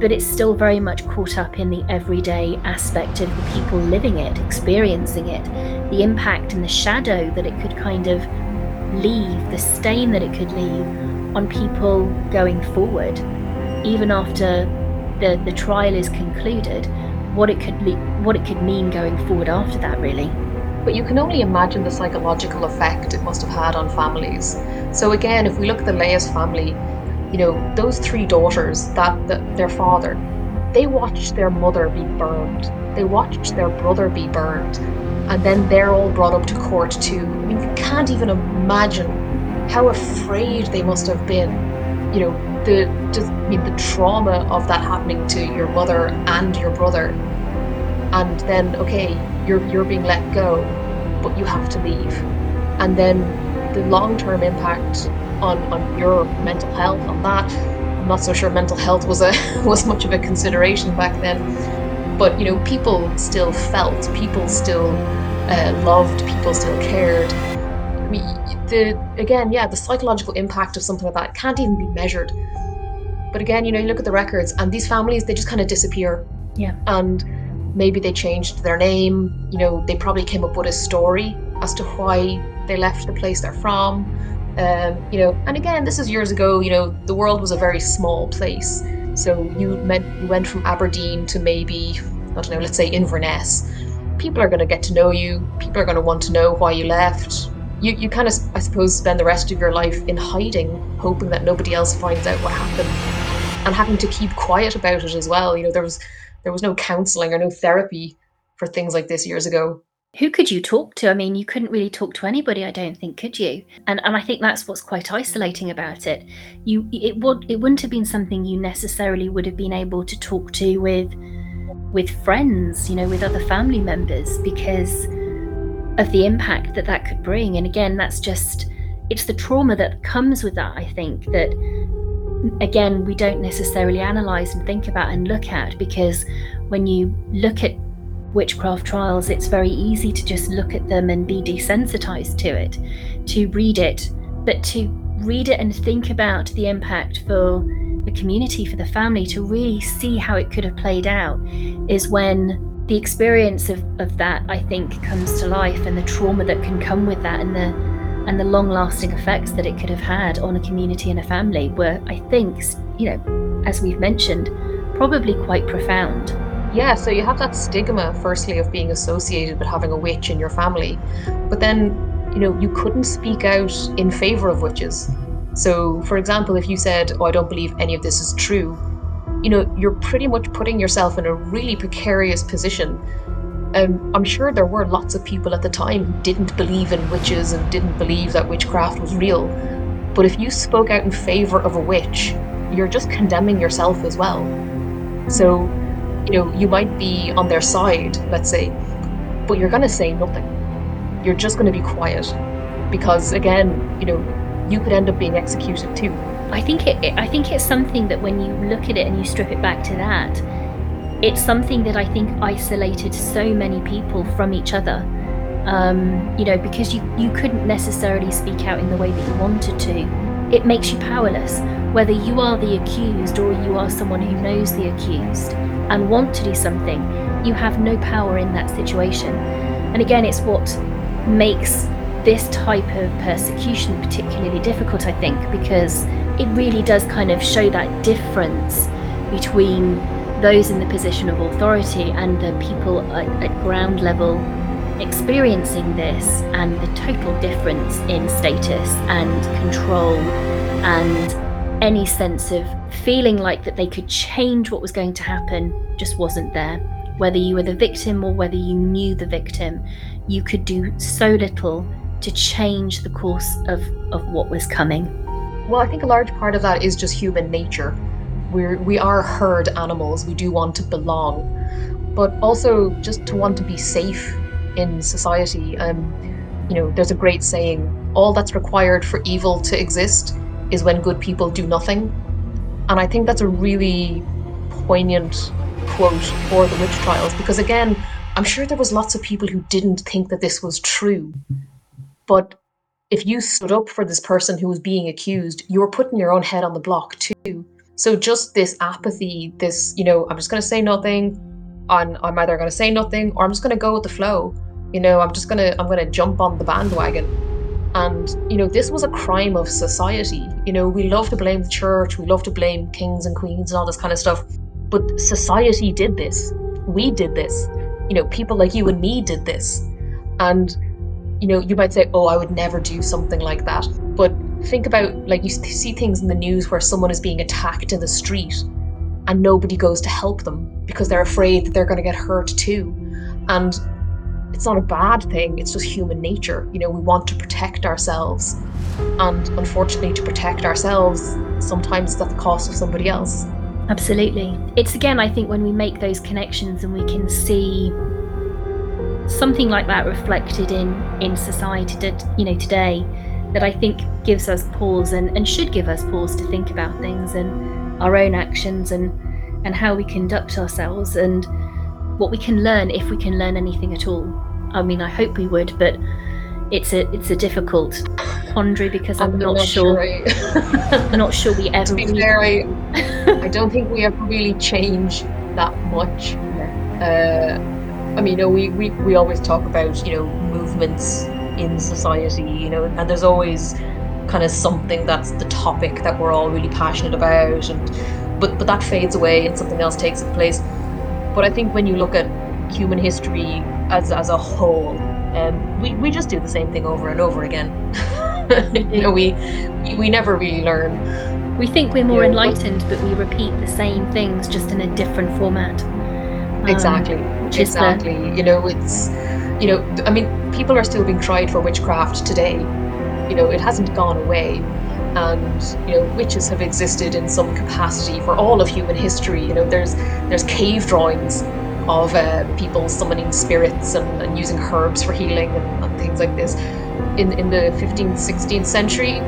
but it's still very much caught up in the everyday aspect of the people living it, experiencing it, the impact and the shadow that it could kind of leave, the stain that it could leave on people going forward, even after the, the trial is concluded, what it could le- what it could mean going forward after that, really but you can only imagine the psychological effect it must have had on families. So again, if we look at the Leyes family, you know, those three daughters, that, that their father, they watched their mother be burned. They watched their brother be burned. And then they're all brought up to court too. I mean, you can't even imagine how afraid they must have been. You know, the just I mean the trauma of that happening to your mother and your brother. And then, okay, you're you're being let go, but you have to leave. And then the long-term impact on, on your mental health on that. I'm not so sure mental health was a was much of a consideration back then. But you know, people still felt, people still uh, loved, people still cared. I mean, the again, yeah, the psychological impact of something like that can't even be measured. But again, you know, you look at the records, and these families they just kind of disappear. Yeah. And maybe they changed their name. You know, they probably came up with a story as to why they left the place they're from. Um, you know, and again, this is years ago. You know, the world was a very small place, so you meant you went from Aberdeen to maybe I don't know, let's say Inverness. People are going to get to know you. People are going to want to know why you left. You, you kind of, I suppose, spend the rest of your life in hiding, hoping that nobody else finds out what happened, and having to keep quiet about it as well. You know, there was there was no counselling or no therapy for things like this years ago who could you talk to? I mean, you couldn't really talk to anybody, I don't think, could you? And and I think that's what's quite isolating about it. You it would it wouldn't have been something you necessarily would have been able to talk to with with friends, you know, with other family members because of the impact that that could bring. And again, that's just it's the trauma that comes with that, I think, that again, we don't necessarily analyze and think about and look at because when you look at witchcraft trials, it's very easy to just look at them and be desensitized to it, to read it, but to read it and think about the impact for the community, for the family, to really see how it could have played out, is when the experience of, of that, I think, comes to life and the trauma that can come with that and the and the long lasting effects that it could have had on a community and a family were, I think, you know, as we've mentioned, probably quite profound. Yeah, so you have that stigma, firstly, of being associated with having a witch in your family. But then, you know, you couldn't speak out in favor of witches. So, for example, if you said, Oh, I don't believe any of this is true, you know, you're pretty much putting yourself in a really precarious position. Um, I'm sure there were lots of people at the time who didn't believe in witches and didn't believe that witchcraft was real. But if you spoke out in favor of a witch, you're just condemning yourself as well. So, you know, you might be on their side, let's say, but you're going to say nothing. You're just going to be quiet because, again, you know, you could end up being executed too. I think it. I think it's something that when you look at it and you strip it back to that, it's something that I think isolated so many people from each other. Um, you know, because you you couldn't necessarily speak out in the way that you wanted to. It makes you powerless, whether you are the accused or you are someone who knows the accused and want to do something, you have no power in that situation. And again, it's what makes this type of persecution particularly difficult, I think, because it really does kind of show that difference between those in the position of authority and the people at, at ground level experiencing this and the total difference in status and control and any sense of feeling like that they could change what was going to happen just wasn't there. Whether you were the victim or whether you knew the victim, you could do so little to change the course of, of what was coming. Well, I think a large part of that is just human nature. We're we are herd animals. We do want to belong, but also just to want to be safe in society. Um, you know, there's a great saying: "All that's required for evil to exist is when good people do nothing. And I think that's a really poignant quote for the witch trials because, again, I'm sure there was lots of people who didn't think that this was true. But if you stood up for this person who was being accused, you were putting your own head on the block too. So just this apathy, this, you know, I'm just going to say nothing, and I'm either going to say nothing or I'm just going to go with the flow. You know, I'm just going to I'm going to jump on the bandwagon. And, you know, this was a crime of society. You know, we love to blame the church, we love to blame kings and queens and all this kind of stuff. But society did this. We did this. You know, people like you and me did this. And, you know, you might say, oh, I would never do something like that. But think about, like, you see things in the news where someone is being attacked in the street and nobody goes to help them because they're afraid that they're going to get hurt too. And it's not a bad thing, it's just human nature. You know, we want to protect ourselves. And unfortunately, to protect ourselves, sometimes it's at the cost of somebody else. Absolutely. It's again, I think, when we make those connections and we can see something like that reflected in in society you know today that I think gives us pause and, and should give us pause to think about things and our own actions and and how we conduct ourselves and what we can learn if we can learn anything at all. I mean, I hope we would, but it's a it's a difficult quandary because I'm, I'm not, not, sure. sure I'm not sure we ever. To be fair, I, I don't think we ever really change that much. Uh, I mean, you know, we, we, we always talk about, you know, movements in society, you know, and there's always kind of something that's the topic that we're all really passionate about and but but that fades away and something else takes its place. But I think when you look at human history as as a whole, um, we, we just do the same thing over and over again. you know, we we never really learn. We think we're more you know, enlightened, but we repeat the same things just in a different format. Um, exactly. Exactly. The... You know, it's you know, I mean, people are still being tried for witchcraft today. You know, it hasn't gone away. And you know, witches have existed in some capacity for all of human history. You know, there's there's cave drawings of uh, people summoning spirits and, and, using herbs for healing and, and, things like this. In in the 15th, 16th century,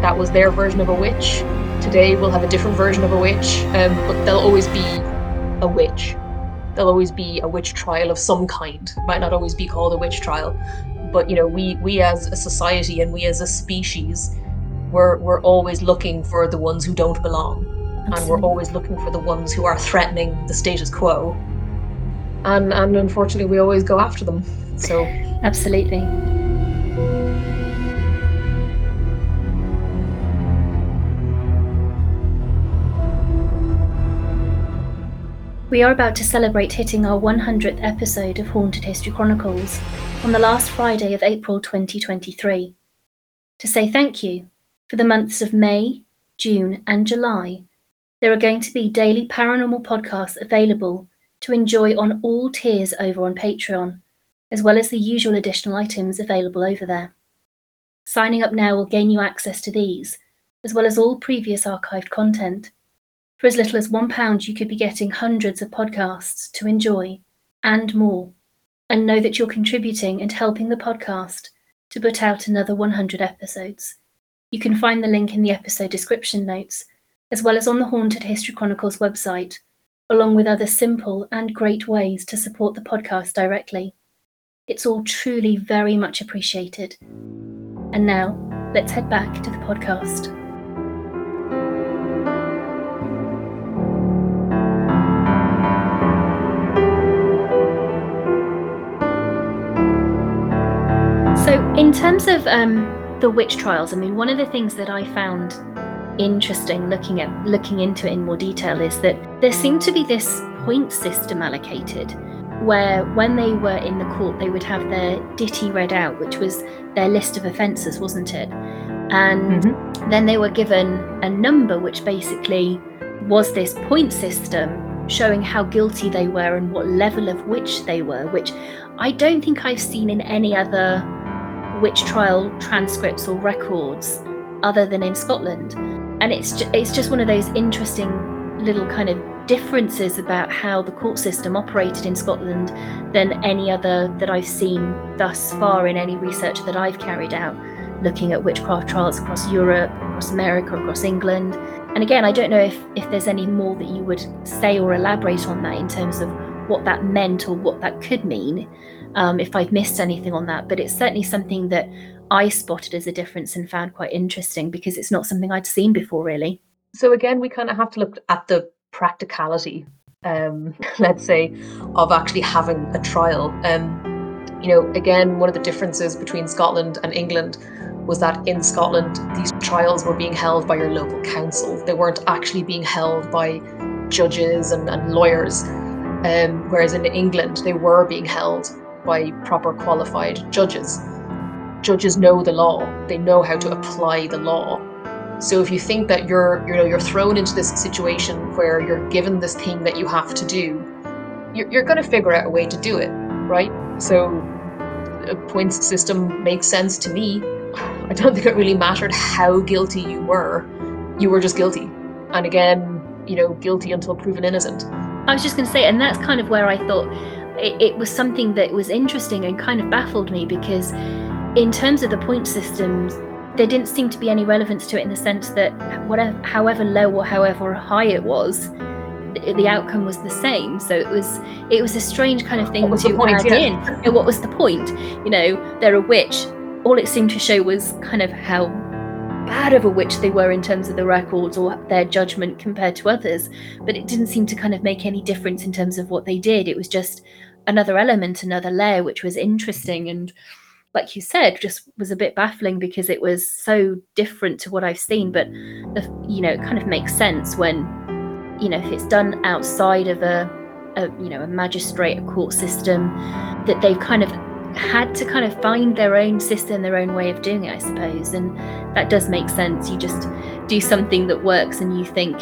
that was their version of a witch. Today, we'll have a different version of a witch, um, but there'll always be a witch there'll always be a witch trial of some kind. It might not always be called a witch trial, but you know, we we as a society and we as a species, we're we're always looking for the ones who don't belong, Absolutely. and we're always looking for the ones who are threatening the status quo. And and unfortunately, we always go after them. So absolutely. We are about to celebrate hitting our 100th episode of Haunted History Chronicles on the last Friday of April 2023. To say thank you, for the months of May, June, and July, there are going to be daily paranormal podcasts available to enjoy on all tiers over on Patreon, as well as the usual additional items available over there. Signing up now will gain you access to these, as well as all previous archived content for as little as £1, you could be getting hundreds of podcasts to enjoy and more. And know that you're contributing and helping the podcast to put out another 100 episodes. You can find the link in the episode description notes, as well as on the Haunted History Chronicles website, along with other simple and great ways to support the podcast directly. It's all truly very much appreciated. And now, let's head back to the podcast. Terms of um, the witch trials, I mean, one of the things that I found interesting looking at looking into it in more detail is that there seemed to be this point system allocated where when they were in the court they would have their dittay read out which was their list of offences wasn't it and mm-hmm. then they were given a number which basically was this point system showing how guilty they were and what level of witch they were which i don't think i've seen in any other witch trial transcripts or records other than in Scotland. And it's ju- it's just one of those interesting little kind of differences about how the court system operated in Scotland than any other that I've seen thus far in any research that I've carried out, looking at witchcraft trials across Europe, across America, across England. And again, I don't know if, if there's any more that you would say or elaborate on that in terms of what that meant or what that could mean um, if I've missed anything on that. But it's certainly something that I spotted as a difference and found quite interesting because it's not something I'd seen before, really. So, again, we kind of have to look at the practicality, um, let's say, of actually having a trial. Um, you know, again, one of the differences between Scotland and England was that in Scotland, these trials were being held by your local council. They weren't actually being held by judges and, and lawyers. Um, whereas in England, they were being held by proper qualified judges. Judges know the law, they know how to apply the law. So if you think that you're, you know, you're thrown into this situation where you're given this thing that you have to do, you're, you're going to figure out a way to do it, right? So a points system makes sense to me. I don't think it really mattered how guilty you were. You were just guilty. And again, you know, guilty until proven innocent. I was just going to say, and that's kind of where I thought it, it was something that was interesting and kind of baffled me because, in terms of the point systems, there didn't seem to be any relevance to it in the sense that whatever, however low or however high it was, the, outcome was the same. So it was it was a strange kind of thing to point, add yeah. in. Know, what was the point? You know, they're a witch. All it seemed to show was kind of how bad of a witch they were in terms of the records or their judgment compared to others. But it didn't seem to kind of make any difference in terms of what they did. It was just another element, another layer, which was interesting and like you said, just was a bit baffling because it was so different to what I've seen. But the, you know, it kind of makes sense when, you know, if it's done outside of a, a you know, a magistrate, a court system, that they've kind of had to kind of find their own system, their own way of doing it, I suppose. And that does make sense. You just do something that works and you think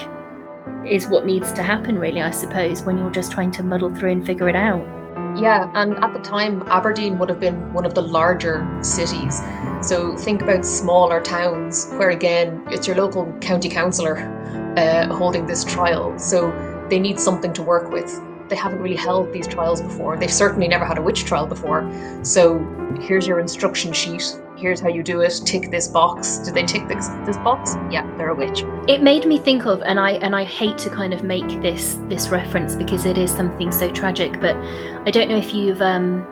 is what needs to happen, really, I suppose, when you're just trying to muddle through and figure it out. Yeah, and at the time, Aberdeen would have been one of the larger cities. So think about smaller towns where, again, it's your local county councillor uh, holding this trial. So they need something to work with. They haven't really held these trials before. They've certainly never had a witch trial before. So here's your instruction sheet here's how you do it. Tick this box. Did they tick this this box? Yeah they're a witch. It made me think of and i and i hate to kind of make this this reference because it is something so tragic but i don't know if you've um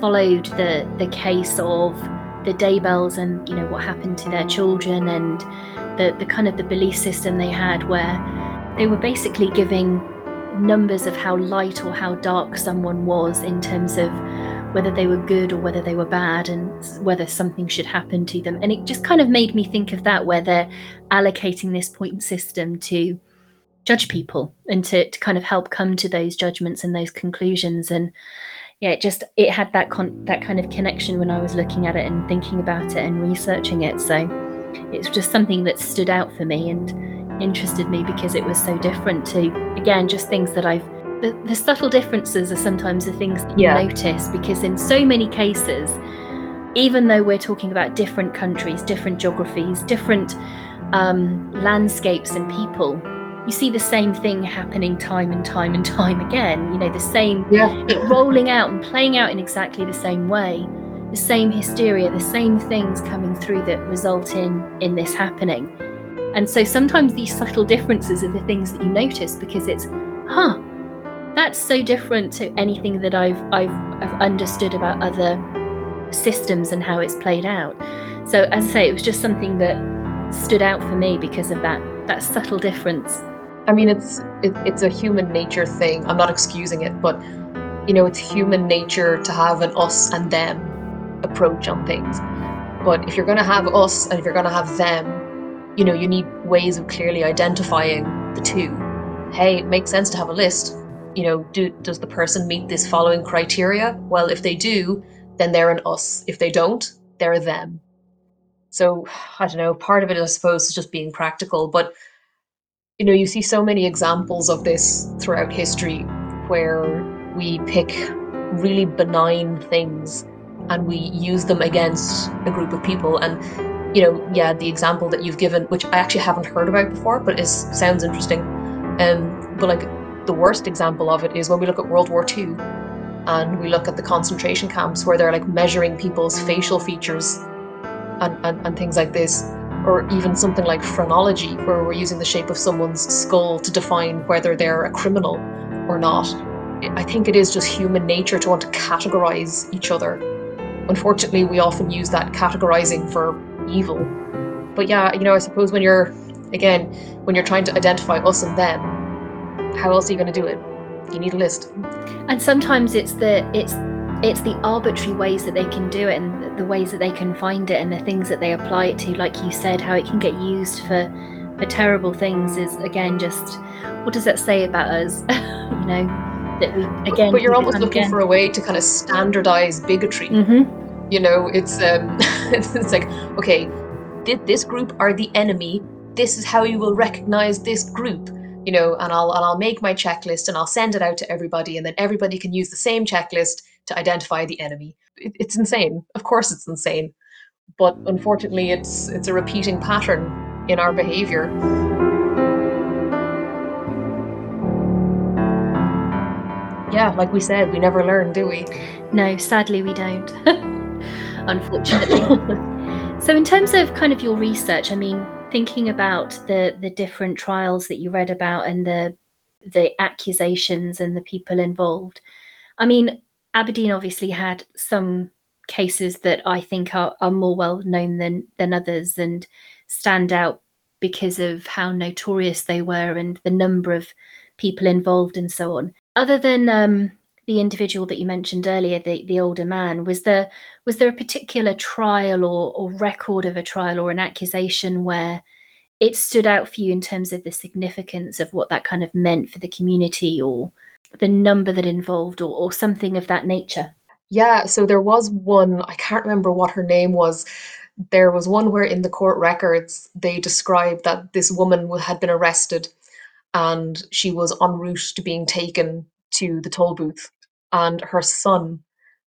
followed the the case of the daybells and you know what happened to their children and the the kind of the belief system they had where they were basically giving numbers of how light or how dark someone was in terms of whether they were good or whether they were bad and whether something should happen to them. And it just kind of made me think of that, where they're allocating this point system to judge people and to, to kind of help come to those judgments and those conclusions. And yeah, it just it had that con- that kind of connection when I was looking at it and thinking about it and researching it. So it's just something that stood out for me and interested me because it was so different to again just things that I've the, the subtle differences are sometimes the things that you yeah. notice because in so many cases even though we're talking about different countries different geographies different um, landscapes and people you see the same thing happening time and time and time again you know the same yeah. it rolling out and playing out in exactly the same way the same hysteria the same things coming through that result in in this happening and so sometimes these subtle differences are the things that you notice because it's huh that's so different to anything that I've, I've I've understood about other systems and how it's played out. So as I say, it was just something that stood out for me because of that that subtle difference. I mean, it's it, it's a human nature thing. I'm not excusing it, but you know, it's human nature to have an us and them approach on things. But if you're going to have us and if you're going to have them, you know, you need ways of clearly identifying the two. Hey, it makes sense to have a list you know, do, does the person meet this following criteria? Well, if they do, then they're an us. If they don't, they're them. So I don't know. Part of it, I suppose, is just being practical. But you know, you see so many examples of this throughout history where we pick really benign things and we use them against a group of people. And you know, yeah, the example that you've given, which I actually haven't heard about before, but it sounds interesting. Um, but like the worst example of it is when we look at World War II and we look at the concentration camps where they're like measuring people's facial features and, and, and things like this, or even something like phrenology, where we're using the shape of someone's skull to define whether they're a criminal or not. I think it is just human nature to want to categorize each other. Unfortunately, we often use that categorizing for evil. But yeah, you know, I suppose when you're, again, when you're trying to identify us and them, how else are you going to do it? You need a list. And sometimes it's the it's it's the arbitrary ways that they can do it and the ways that they can find it and the things that they apply it to like you said how it can get used for for terrible things is again just what does that say about us you know that we again but you're almost looking again. for a way to kind of standardize bigotry mm-hmm. you know it's um it's, it's like okay this group are the enemy this is how you will recognize this group you know, and I'll and I'll make my checklist and I'll send it out to everybody, and then everybody can use the same checklist to identify the enemy. It, it's insane. Of course, it's insane, but unfortunately, it's it's a repeating pattern in our behavior. Yeah, like we said, we never learn, do we? No, sadly, we don't. Unfortunately. so, in terms of kind of your research, I mean, thinking about the the different trials that you read about and the the accusations and the people involved i mean aberdeen obviously had some cases that I think are, are more well known than than others and stand out because of how notorious they were and the number of people involved and so on. Other than um, the individual that you mentioned earlier, the, the older man, was there was there a particular trial or, or record of a trial or an accusation where it stood out for you in terms of the significance of what that kind of meant for the community or the number that involved or, or something of that nature? Yeah, so there was one, I can't remember what her name was. There was one where in the court records they described that this woman had been arrested and she was en route to being taken to the Tolbooth, and her son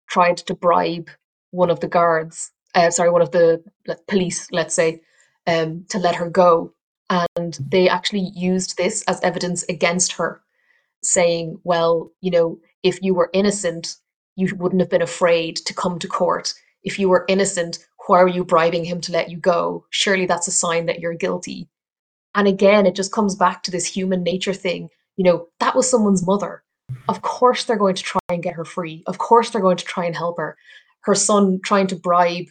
tried to bribe one of the guards, uh, sorry, one of the police, let's say, um, to let her go. And they actually used this as evidence against her, saying, well, you know, if you were innocent, you wouldn't have been afraid to come to court. If you were innocent, why are you bribing him to let you go? Surely that's a sign that you're guilty. And again, it just comes back to this human nature thing. You know, that was someone's mother. Of course, they're going to try and get her free. Of course, they're going to try and help her. Her son trying to bribe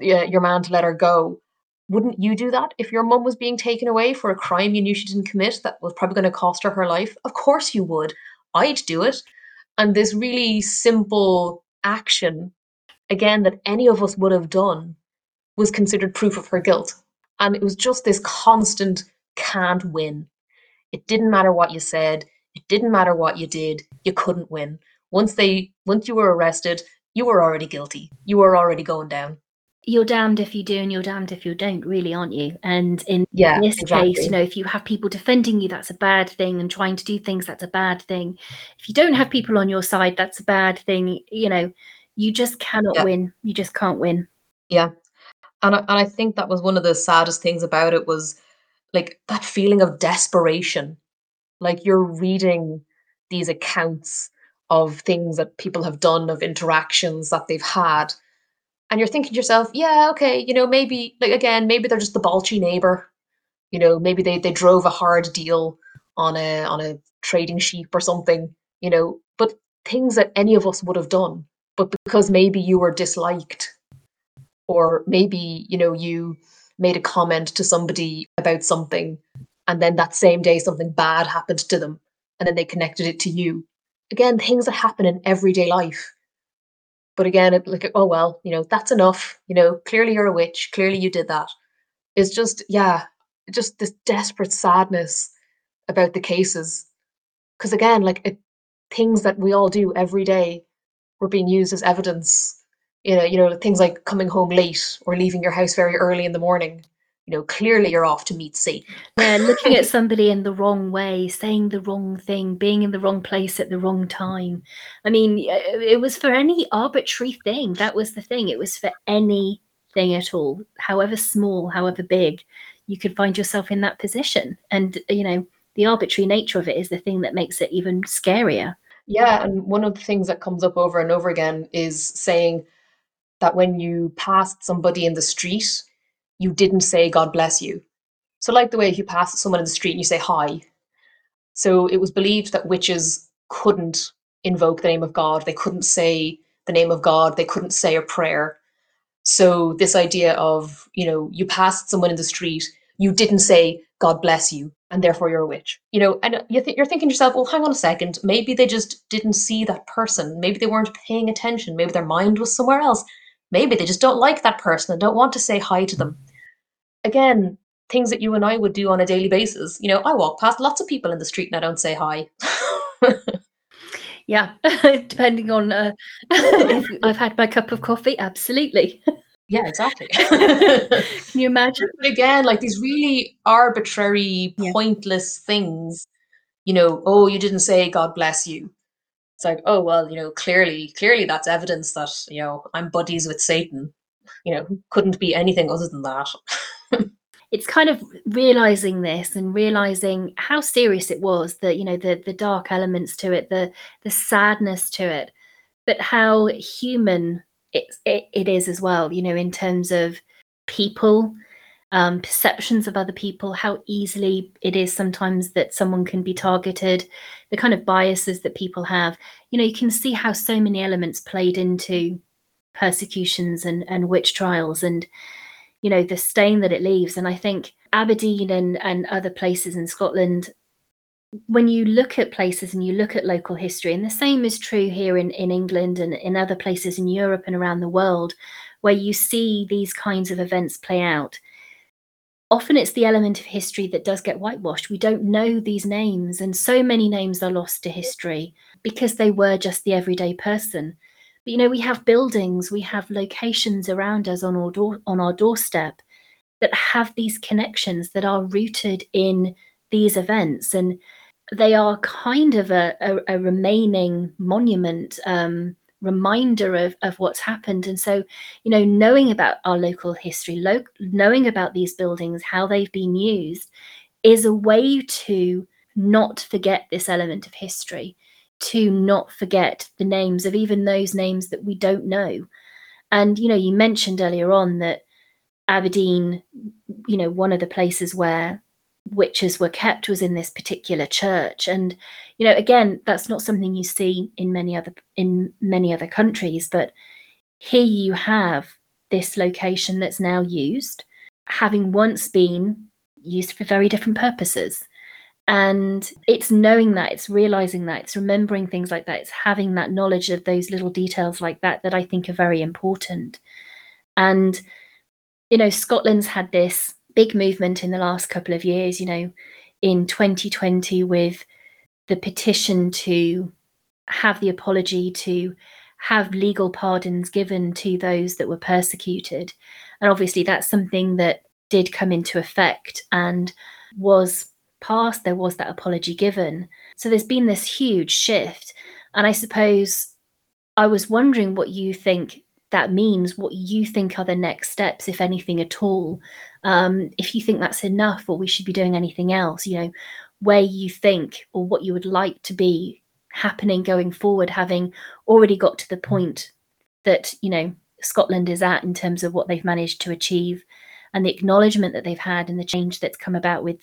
uh, your man to let her go. Wouldn't you do that if your mum was being taken away for a crime you knew she didn't commit that was probably going to cost her her life? Of course you would. I'd do it. And this really simple action, again, that any of us would have done, was considered proof of her guilt. And it was just this constant can't win. It didn't matter what you said, didn't matter what you did, you couldn't win. Once they once you were arrested, you were already guilty. You were already going down. You're damned if you do and you're damned if you don't, really, aren't you? And in yeah, this exactly. case, you know, if you have people defending you, that's a bad thing, and trying to do things, that's a bad thing. If you don't have people on your side, that's a bad thing. You know, you just cannot yeah. win. You just can't win. Yeah. And I, and I think that was one of the saddest things about it was like that feeling of desperation. Like you're reading these accounts of things that people have done, of interactions that they've had and you're thinking to yourself, yeah, okay, you know, maybe like again, maybe they're just the balchy neighbor. You know, maybe they they drove a hard deal on a on a trading sheep or something, you know, but things that any of us would have done. But because maybe you were disliked or maybe, you know, you made a comment to somebody about something and then that same day something bad happened to them and then they connected it to you. Again, things that happen in everyday life but again, it, like, oh well, you know, that's enough. You know, clearly you're a witch. Clearly you did that. It's just, yeah, just this desperate sadness about the cases. Because again, like it, things that we all do every day were being used as evidence. You know, you know, things like coming home late or leaving your house very early in the morning you know, clearly you're off to meet Satan. Yeah, looking at somebody in the wrong way, saying the wrong thing, being in the wrong place at the wrong time. I mean, it was for any arbitrary thing. That was the thing. It was for anything at all, however small, however big, you could find yourself in that position. And, you know, the arbitrary nature of it is the thing that makes it even scarier. Yeah, and one of the things that comes up over and over again is saying that when you passed somebody in the street, you didn't say God bless you. So, like the way if you pass someone in the street and you say hi. So, it was believed that witches couldn't invoke the name of God, they couldn't say the name of God, they couldn't say a prayer. So, this idea of, you know, you passed someone in the street, you didn't say God bless you, and therefore you're a witch. You know, and you th- you're thinking to yourself, well, hang on a second, maybe they just didn't see that person, maybe they weren't paying attention, maybe their mind was somewhere else. Maybe they just don't like that person and don't want to say hi to them again, things that you and I would do on a daily basis. You know, I walk past lots of people in the street and I don't say hi. yeah, depending on uh, if I've had my cup of coffee, absolutely. Yeah, exactly. Can you imagine? But again, like these really arbitrary, yeah. pointless things, you know, oh, you didn't say God bless you. It's like, oh well, you know, clearly, clearly that's evidence that, you know, I'm buddies with Satan. You know, couldn't be anything other than that it's kind of realizing this and realizing how serious it was that you know the the dark elements to it the the sadness to it but how human it, it, it is as well you know in terms of people um, perceptions of other people how easily it is sometimes that someone can be targeted the kind of biases that people have. You know you can see how so many elements played into persecutions and, and witch trials and you know the stain that it leaves. And i think aberdeen and, and other places in scotland when you look at places and you look at local history and the same is true here in, in england and in other places in europe and around the world where you see these kinds of events play out often it's the element of history that does get whitewashed we don't know these names and so many names are lost to history because they were just the everyday person but you know, we have buildings, we have locations around us on our door, on our doorstep that have these connections that are rooted in these events, and they are kind of a, a, a remaining monument. Um, reminder of, of what's happened and so you know knowing about our local history lo- knowing about these buildings how they've been used is a way to not forget this element of history to not forget the names of even those names that we don't know. And, you know, you mentioned earlier on that Aberdeen, you know, one of the places where witches were kept was in this particular church. And, you know, again, that's not something you see in many other in many other countries, but here you have this location that's now used, having once been used for very different purposes and it's knowing that it's realizing that it's remembering things like that it's having that knowledge of those little details like that that i think are very important and you know scotland's had this big movement in the last couple of years you know in 2020 with the petition to have the apology to have legal pardons given to those that were persecuted and obviously that's something that did come into effect and was passed, there was that apology given. So there's been this huge shift. And I suppose I was wondering what you think that means, what you think are the next steps, if anything at all. Um, if you think that's enough or we should be doing anything else, you know, where you think or what you would like to be happening going forward, having already got to the point that, you know, Scotland is at in terms of what they've managed to achieve and the acknowledgement that they've had and the change that's come about with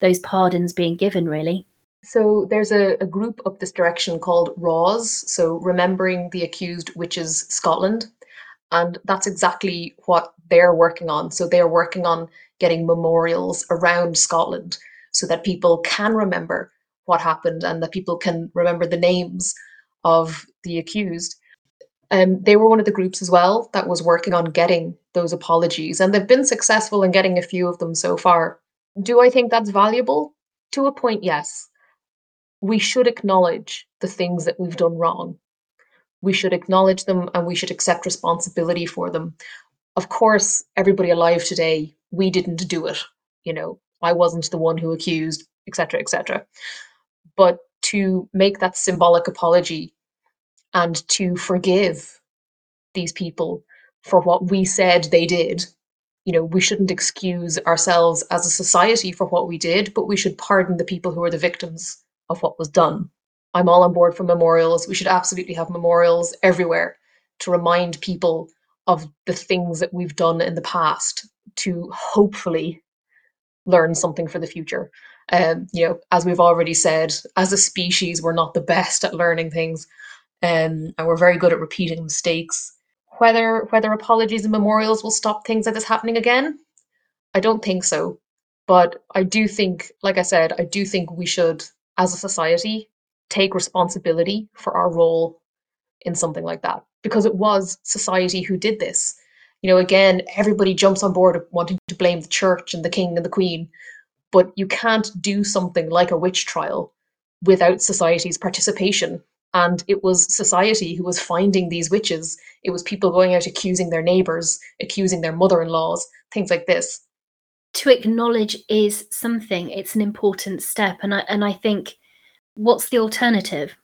those pardons being given, really. So there's a, a group up this direction called RAWS, so Remembering the Accused Witches Scotland. And that's exactly what they're working on. So they're working on getting memorials around Scotland so that people can remember what happened and that people can remember the names of the accused. Um, they were one of the groups as well that was working on getting those apologies, and they've been successful in getting a few of them so far. Do I think that's valuable? To a point, yes. We should acknowledge the things that we've done wrong. We should acknowledge them and we should accept responsibility for them. Of course, everybody alive today, we didn't do it. You know, I wasn't the one who accused, etc., etc. But to make that symbolic apology and to forgive these people for what we said they did you know, we shouldn't excuse ourselves as a society for what we did, but we should pardon the people who are the victims of what was done. I'm all on board for memorials. We should absolutely have memorials everywhere to remind people of the things that we've done in the past to hopefully learn something for the future. Um, you know, as we've already said, as a species, we're not the best at learning things, um, and we're very good at repeating mistakes whether whether apologies and memorials will stop things like this happening again, I don't think so. But I do think, like I said, I do think we should, as a society, take responsibility for our role in something like that because it was society who did this. You know, again, everybody jumps on board wanting to blame the church and the king and the queen, but you can't do something like a witch trial without society's participation and it was society who was finding these witches. It was people going out accusing their neighbors, accusing their mother in laws, things like this. To acknowledge is something, it's an important step. And I, and I think what's the alternative?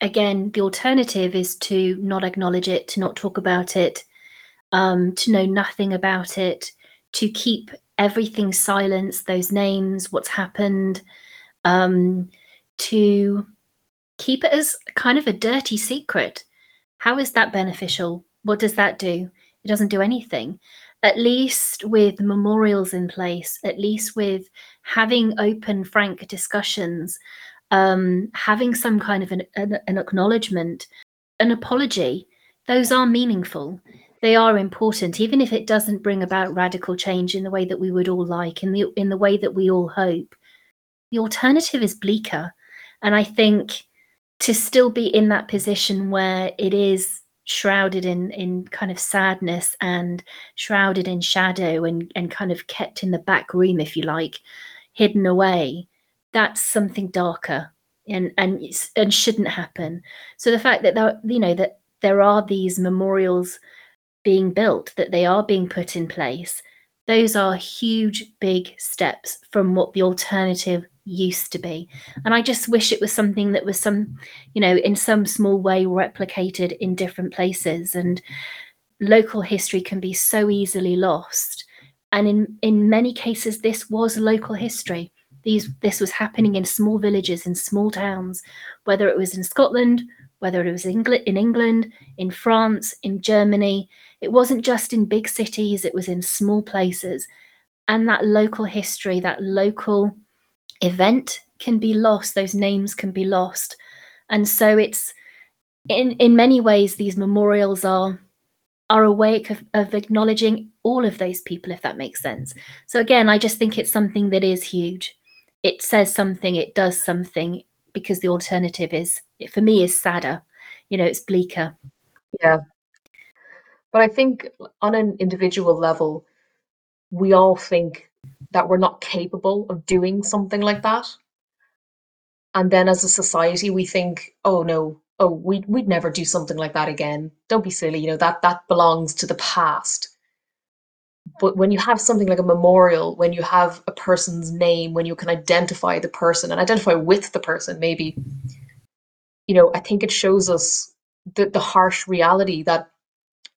Again, the alternative is to not acknowledge it, to not talk about it, um, to know nothing about it, to keep everything silence, those names, what's happened, um, to keep it as kind of a dirty secret. How is that beneficial? What does that do? It doesn't do anything. At least with memorials in place, at least with having open, frank discussions, um, having some kind of an, an, an acknowledgement, an apology, those are meaningful. They are important, even if it doesn't bring about radical change in the way that we would all like, in the in the way that we all hope. The alternative is bleaker. And I think to still be in that position where it is shrouded in in kind of sadness and shrouded in shadow and and kind of kept in the back room if you like hidden away that's something darker and and and shouldn't happen. So the fact that there, you know that there are these memorials being built that they are being put in place those are huge big steps from what the alternative used to be. And i just wish it was something that was some you know in some small way replicated in different places. And local history can be so easily lost. And in in many cases this was local history these this was happening in small villages in small towns whether it was in scotland whether it was in england in france in germany. It wasn't just in big cities it was in small places. And that local history that local event can be lost those names can be lost. And so it's in in many ways these memorials are are a way of, of acknowledging all of those people if that makes sense. So again i just think it's something that is huge it says something it does something because the alternative is for me is sadder you know it's bleaker yeah but i think on an individual level we all think that we're not capable of doing something like that. And then as a society, we think, oh no, oh, we'd, we'd never do something like that again. Don't be silly, you know, that, that belongs to the past. But when you have something like a memorial, when you have a person's name, when you can identify the person and identify with the person, maybe, you know, I think it shows us the, the harsh reality that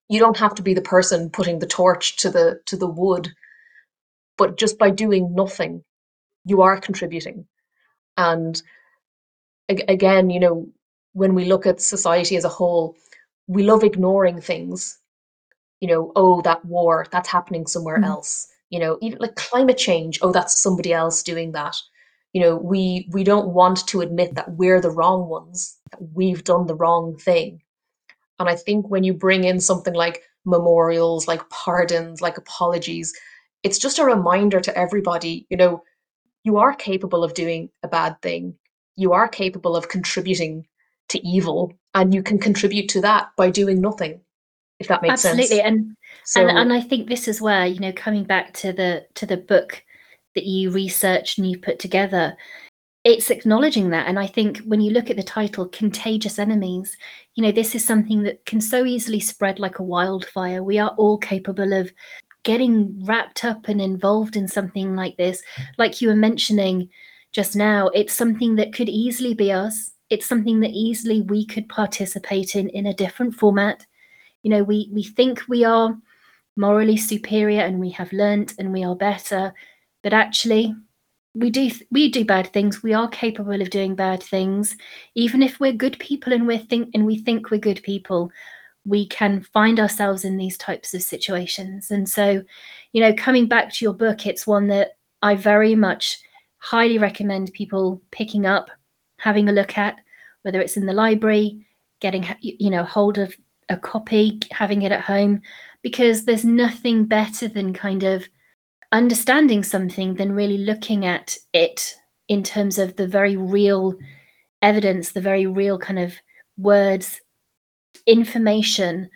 you don't have to be the person putting the torch to the to the wood but just by doing nothing you are contributing. And again you know when we look at society as a whole we love ignoring things you know oh that war that's happening somewhere mm. else you know even like climate change oh that's somebody else doing that you know we we don't want to admit that we're the wrong ones that we've done the wrong thing and i think when you bring in something like memorials like pardons like apologies it's just a reminder to everybody, you know, you are capable of doing a bad thing. You are capable of contributing to evil, and you can contribute to that by doing nothing. If that makes Absolutely. sense. Absolutely, and so, and and I think this is where you know coming back to the to the book that you researched and you put together it's acknowledging that and i think when you look at the title contagious enemies you know this is something that can so easily spread like a wildfire we are all capable of getting wrapped up and involved in something like this, like you were mentioning just now, it's something that could easily be us. It's something that easily we could participate in in a different format. You know, we we think we are morally superior and we have learnt and we are better, but actually we do we do bad things. We are capable of doing bad things, even if we're good people and we think and we think we're good people we can find ourselves in these types of situations. And so, you know, coming back to your book, it's one that I very much highly recommend people picking up, having a look at, whether it's in the library, getting, you know, hold of a copy, having it at home, because there's nothing better than kind of understanding something than really looking at it in terms of the very real evidence, the very real kind of words information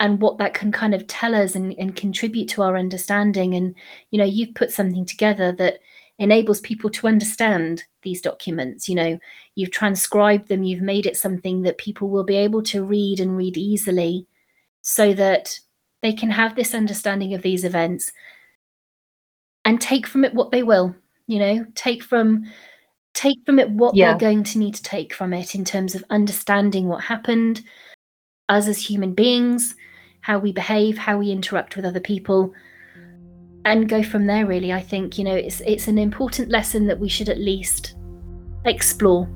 and what that can kind of tell us and, and contribute to our understanding. And, you know, you've put something together that enables people to understand these documents. You know, you've transcribed them, you've made it something that people will be able to read and read easily so that they can have this understanding of these events and take from it what they will, you know, take from take from it what yeah. they're going to need to take from it in terms of understanding what happened, us as human beings, how we behave, how we interact with other people, and go from there. Really, I think you know it's it's an important lesson that we should at least explore.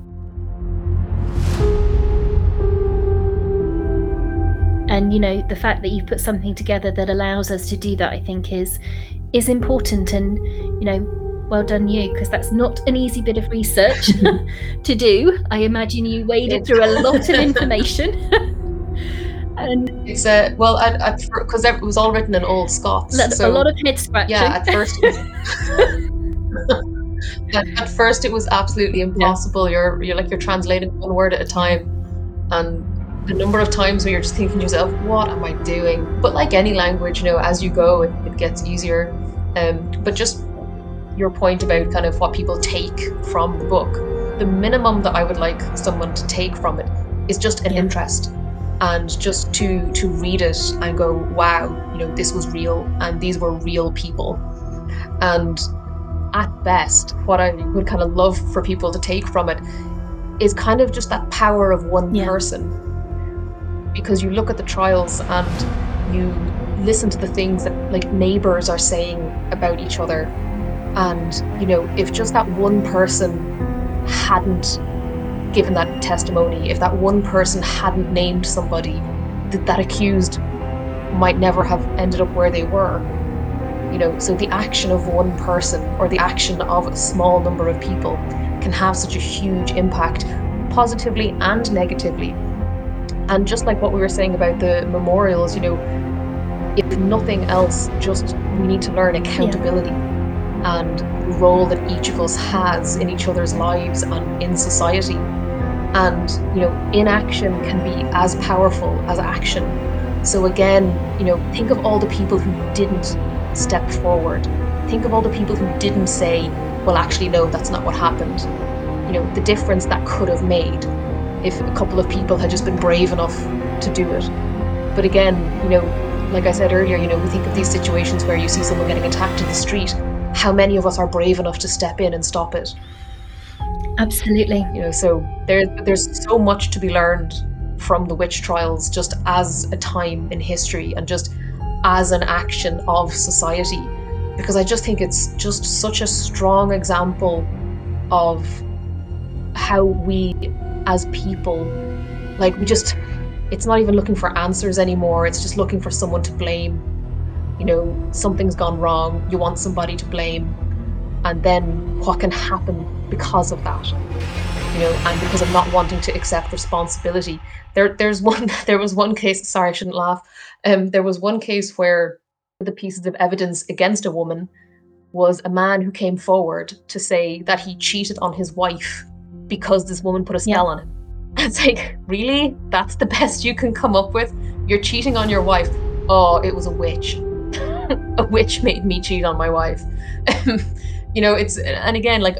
And you know the fact that you've put something together that allows us to do that, I think is is important. And you know, well done you, because that's not an easy bit of research to do. I imagine you waded through a lot of information. and it's a well, because it was all written in old Scots. So, a lot of head scratching. Yeah, at first. at, at, first, it was absolutely impossible. Yeah. You're you're like you're translating one word at a time, and the number of times where you're just thinking to yourself, "What am I doing?" But like any language, you know, as you go, it, it gets easier. Um, but just your point about kind of what people take from the book, the minimum that I would like someone to take from it is just an yeah. interest and just to to read it and go wow you know this was real and these were real people. And at best what i would kind of love for people to take from it is kind of just that power of one yeah. person. Because you look at the trials and you listen to the things that like neighbors are saying about each other. And you know if just that one person hadn't given that testimony, if that one person hadn't named somebody, that that accused might never have ended up where they were. You know, so the action of one person or the action of a small number of people can have such a huge impact, positively and negatively. And just like what we were saying about the memorials, you know, if nothing else, just we need to learn accountability. Yeah and the role that each of us has in each other's lives and in society. And, you know, inaction can be as powerful as action. So again, you know, think of all the people who didn't step forward. Think of all the people who didn't say, well, actually, no, that's not what happened. You know, the difference that could have made if a couple of people had just been brave enough to do it. But again, you know, like I said earlier, you know, we think of these situations where you see someone getting attacked in the street how many of us are brave enough to step in and stop it? Absolutely. You know, so there, there's so much to be learned from the witch trials just as a time in history and just as an action of society. Because I just think it's just such a strong example of how we as people, like, we just, it's not even looking for answers anymore, it's just looking for someone to blame. You know, something's gone wrong, you want somebody to blame, and then what can happen because of that? You know, and because of not wanting to accept responsibility. There there's one there was one case, sorry, I shouldn't laugh. Um, there was one case where the pieces of evidence against a woman was a man who came forward to say that he cheated on his wife because this woman put a spell yeah. on him. It's like, really? That's the best you can come up with? You're cheating on your wife. Oh, it was a witch. a witch made me cheat on my wife. you know, it's and again, like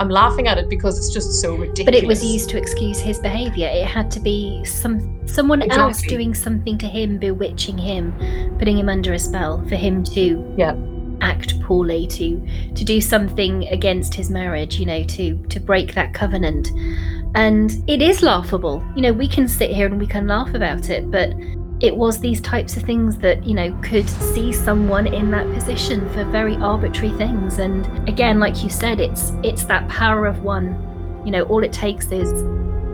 I'm laughing at it because it's just so ridiculous. But it was used to excuse his behaviour. It had to be some someone exactly. else doing something to him, bewitching him, putting him under a spell for him to yeah act poorly, to to do something against his marriage. You know, to to break that covenant. And it is laughable. You know, we can sit here and we can laugh about it, but it was these types of things that you know could see someone in that position for very arbitrary things and again like you said it's it's that power of one you know all it takes is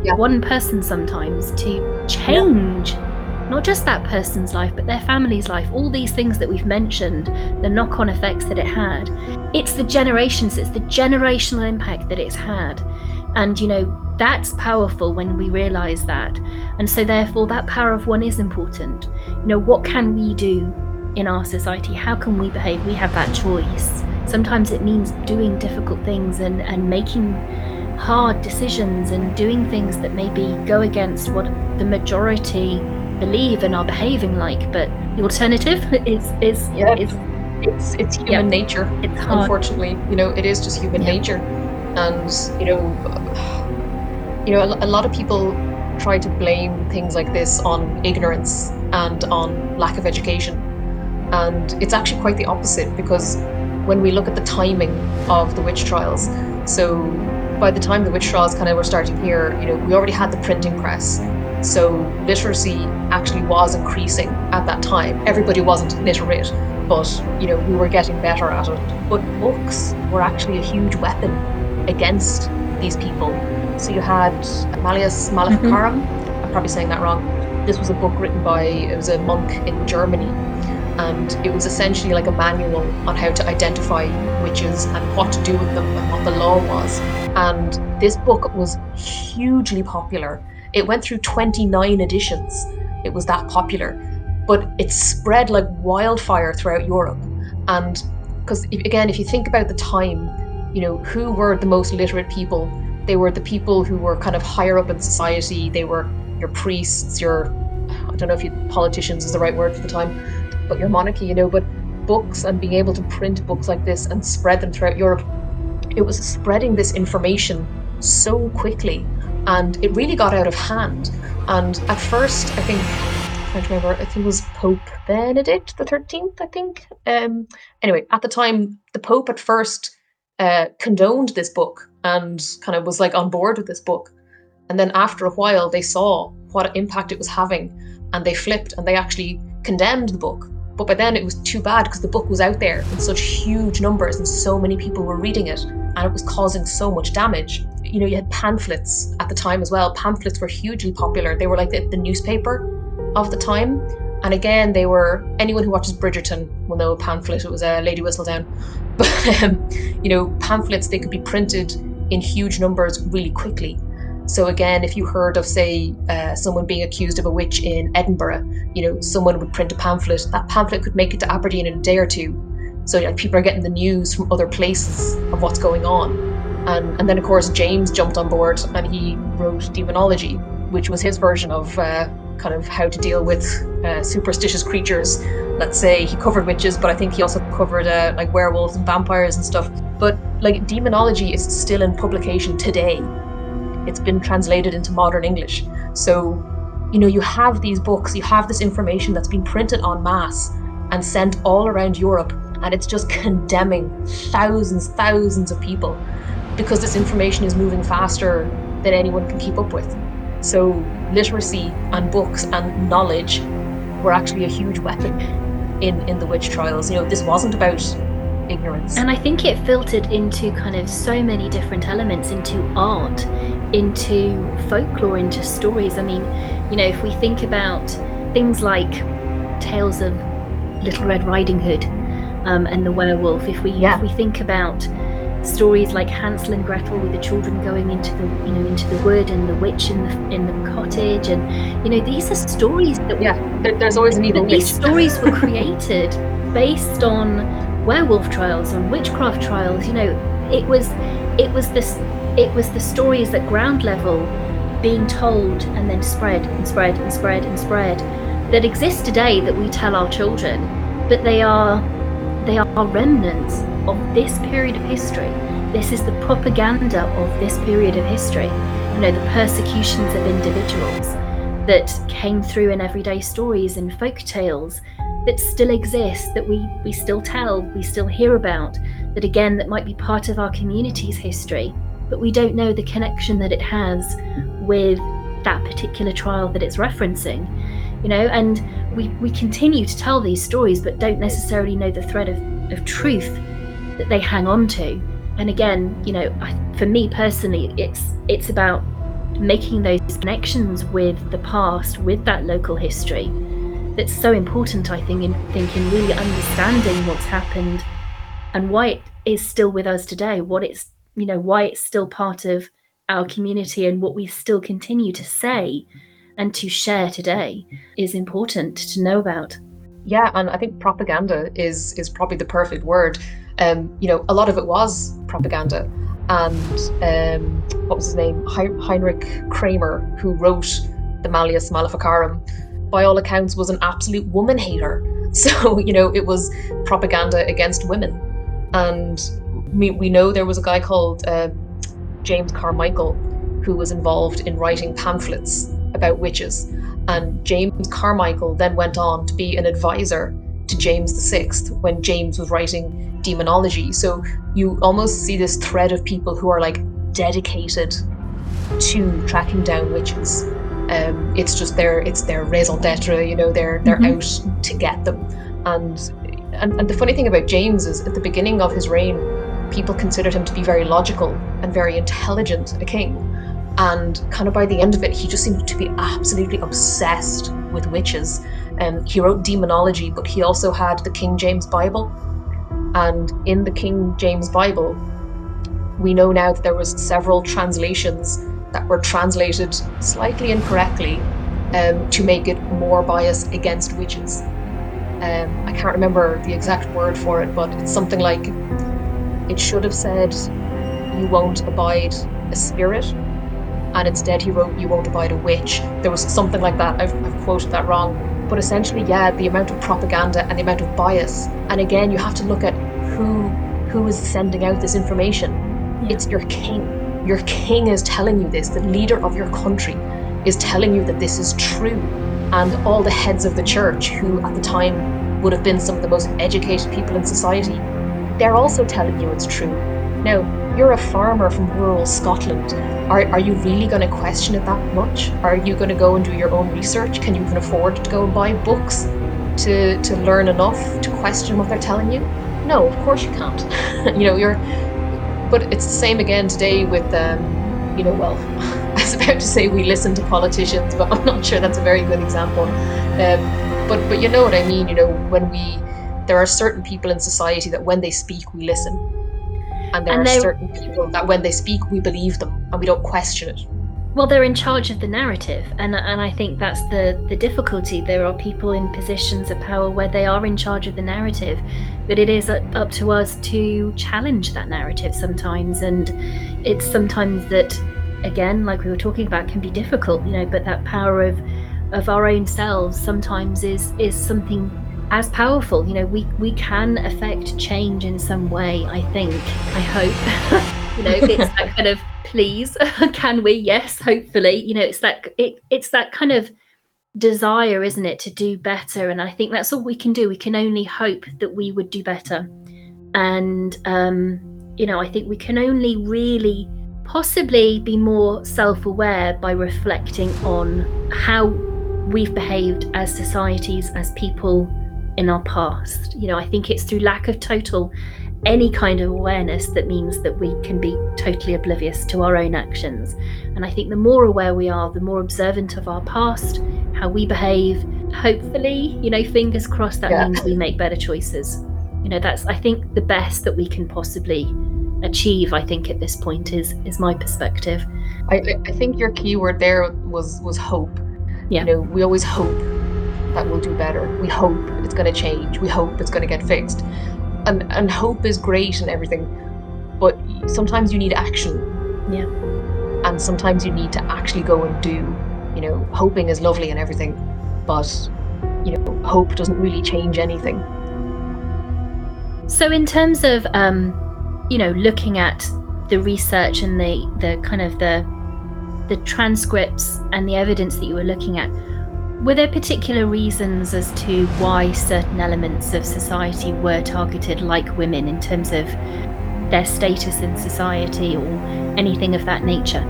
yeah. one person sometimes to change yeah. not just that person's life but their family's life all these things that we've mentioned the knock-on effects that it had it's the generations it's the generational impact that it's had and you know that's powerful when we realize that. And so, therefore, that power of one is important. You know, what can we do in our society? How can we behave? We have that choice. Sometimes it means doing difficult things and, and making hard decisions and doing things that maybe go against what the majority believe and are behaving like. But the alternative is is yeah. is it's it's human yep. nature. It's hard. unfortunately, you know, it is just human yep. nature, and you know you know, a, a lot of people try to blame things like this on ignorance and on lack of education. And it's actually quite the opposite because when we look at the timing of the witch trials, so by the time the witch trials kind of were starting here, you know, we already had the printing press. So literacy actually was increasing at that time. Everybody wasn't literate, but you know, we were getting better at it. But books were actually a huge weapon against these people so you had Malleus Maleficarum. Mm-hmm. I'm probably saying that wrong. This was a book written by it was a monk in Germany, and it was essentially like a manual on how to identify witches and what to do with them and what the law was. And this book was hugely popular. It went through 29 editions. it was that popular. But it spread like wildfire throughout Europe. And because, again, if you think about the time, you know, who were the most literate people? They were the people who were kind of higher up in society. They were your priests, your, I don't know if you, politicians is the right word for the time, but your monarchy, you know, but books and being able to print books like this and spread them throughout Europe, it was spreading this information so quickly and it really got out of hand. And at first, I think, I can't remember, I think it was Pope Benedict the 13th, I think. Um, anyway, at the time, the Pope at first uh, condoned this book and kind of was like on board with this book. And then after a while, they saw what impact it was having and they flipped and they actually condemned the book. But by then it was too bad because the book was out there in such huge numbers and so many people were reading it and it was causing so much damage. You know, you had pamphlets at the time as well. Pamphlets were hugely popular. They were like the, the newspaper of the time. And again, they were anyone who watches Bridgerton will know a pamphlet. It was a Lady Whistledown. But um, you know, pamphlets they could be printed in huge numbers really quickly. So again, if you heard of, say, uh, someone being accused of a witch in Edinburgh, you know, someone would print a pamphlet. That pamphlet could make it to Aberdeen in a day or two. So know, people are getting the news from other places of what's going on. And, and then, of course, James jumped on board and he wrote Daemonologie, which was his version of uh, kind of how to deal with uh, superstitious creatures. Let's say he covered witches, but I think he also covered uh, like werewolves and vampires and stuff. But like Daemonologie is still in publication today. It's been translated into modern English. So, you know, you have these books, you have this information that's been printed en masse and sent all around Europe, and it's just condemning thousands, thousands of people because this information is moving faster than anyone can keep up with. So, literacy and books and knowledge were actually a huge weapon in, in the witch trials. You know, this wasn't about ignorance. And I think it filtered into kind of so many different elements into art, into folklore, into stories. I mean, you know, if we think about things like tales of Little Red Riding Hood um, and the werewolf, if we yeah. if we think about stories like Hansel and Gretel with the children going into the you know into the wood and the witch in the in the cottage and you know these are stories that yeah there, there's always an evil these stories were created based on werewolf trials on witchcraft trials you know. It was it was this it was the stories at ground level being told and then spread and spread and spread and spread that exist today that we tell our children but they are they are remnants of this period of history. This is the propaganda of this period of history. You know, the persecutions of individuals that came through in everyday stories and folk tales that still exist, that we, we still tell, we still hear about, that again, that might be part of our community's history, but we don't know the connection that it has with that particular trial that it's referencing you know and we, we continue to tell these stories but don't necessarily know the thread of, of truth that they hang on to and again you know I, for me personally it's it's about making those connections with the past with that local history that's so important i think in thinking really understanding what's happened and why it is still with us today what it's you know why it's still part of our community and what we still continue to say and to share today is important to know about. Yeah, and I think propaganda is is probably the perfect word. Um, you know, a lot of it was propaganda, and um, what was his name, Heinrich Kramer, who wrote the Malleus Maleficarum, by all accounts was an absolute woman hater. So you know, it was propaganda against women, and we we know there was a guy called uh, James Carmichael who was involved in writing pamphlets about witches. And James Carmichael then went on to be an advisor to James VI when James was writing Daemonologie. So you almost see this thread of people who are like dedicated to tracking down witches. Um, it's just their it's their raison d'etre, you know, they're they're mm-hmm. out to get them. And, and and the funny thing about James is at the beginning of his reign, people considered him to be very logical and very intelligent a king. And kind of by the end of it, he just seemed to be absolutely obsessed with witches. Um, he wrote demonology, but he also had the King James Bible. And in the King James Bible, we know now that there was several translations that were translated slightly incorrectly um, to make it more biased against witches. Um, I can't remember the exact word for it, but it's something like it should have said, You won't abide a spirit, and instead he wrote, You won't abide a witch. There was something like that. I've, I've quoted that wrong. But essentially, yeah, the amount of propaganda and the amount of bias. And again, you have to look at who who is sending out this information. Yeah. It's your king. Your king is telling you this. The leader of your country is telling you that this is true. And all the heads of the church, who at the time would have been some of the most educated people in society, they're also telling you it's true. Now, you're a farmer from rural Scotland. Are, are you really going to question it that much? Are you going to go and do your own research? Can you even afford to go and buy books to, to learn enough to question what they're telling you? No, of course you can't. you know, you're. But it's the same again today with, um, you know, well, I was about to say we listen to politicians, but I'm not sure that's a very good example. Um, but but you know what I mean. You know, when we there are certain people in society that when they speak, we listen and there and are certain people that when they speak, we believe them and we don't question it. Well, they're in charge of the narrative, and and I think that's the the difficulty. There are people in positions of power where they are in charge of the narrative, but it is up to us to challenge that narrative sometimes, and it's sometimes that, again, like we were talking about, can be difficult, you know. But that power of of our own selves sometimes is is something as powerful. You know, we we can affect change in some way. I think. I hope. you know, it's that kind of please. can we? Yes, hopefully. You know, it's that it, it's that kind of desire, isn't it, to do better? And I think that's all we can do. We can only hope that we would do better. And um, you know, I think we can only really possibly be more self-aware by reflecting on how we've behaved as societies, as people in our past. You know, I think it's through lack of total any kind of awareness that means that we can be totally oblivious to our own actions. And I think the more aware we are, the more observant of our past, how we behave, hopefully, you know, fingers crossed that yeah. means we make better choices. You know, that's I think the best that we can possibly achieve, I think, at this point is is my perspective. I, I think your key word there was was hope. Yeah. You know, we always hope that we'll do better. We hope it's going to change. We hope it's going to get fixed. And and hope is great and everything, but sometimes you need action. Yeah. And sometimes you need to actually go and do. You know, hoping is lovely and everything, but you know, hope doesn't really change anything. So in terms of um, you know, looking at the research and the the kind of the the transcripts and the evidence that you were looking at, were there particular reasons as to why certain elements of society were targeted like women in terms of their status in society or anything of that nature?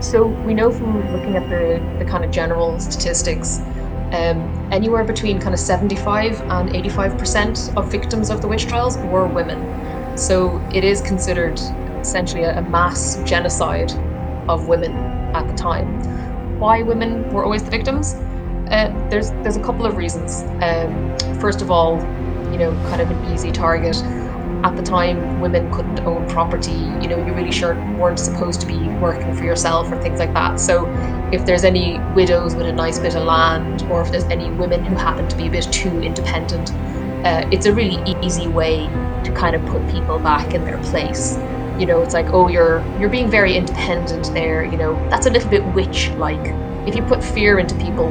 So we know from looking at the, the kind of general statistics, um, anywhere between kind of 75 and 85% of victims of the witch trials were women. So it is considered essentially a, a mass genocide of women at the time. Why women were always the victims? Uh, there's there's a couple of reasons. Um, first of all, you know, kind of an easy target. At the time, women couldn't own property. You know, you really sure weren't supposed to be working for yourself or things like that. So, if there's any widows with a nice bit of land, or if there's any women who happen to be a bit too independent, uh, it's a really easy way to kind of put people back in their place. You know, it's like, oh, you're you're being very independent there. You know, that's a little bit witch-like. If you put fear into people,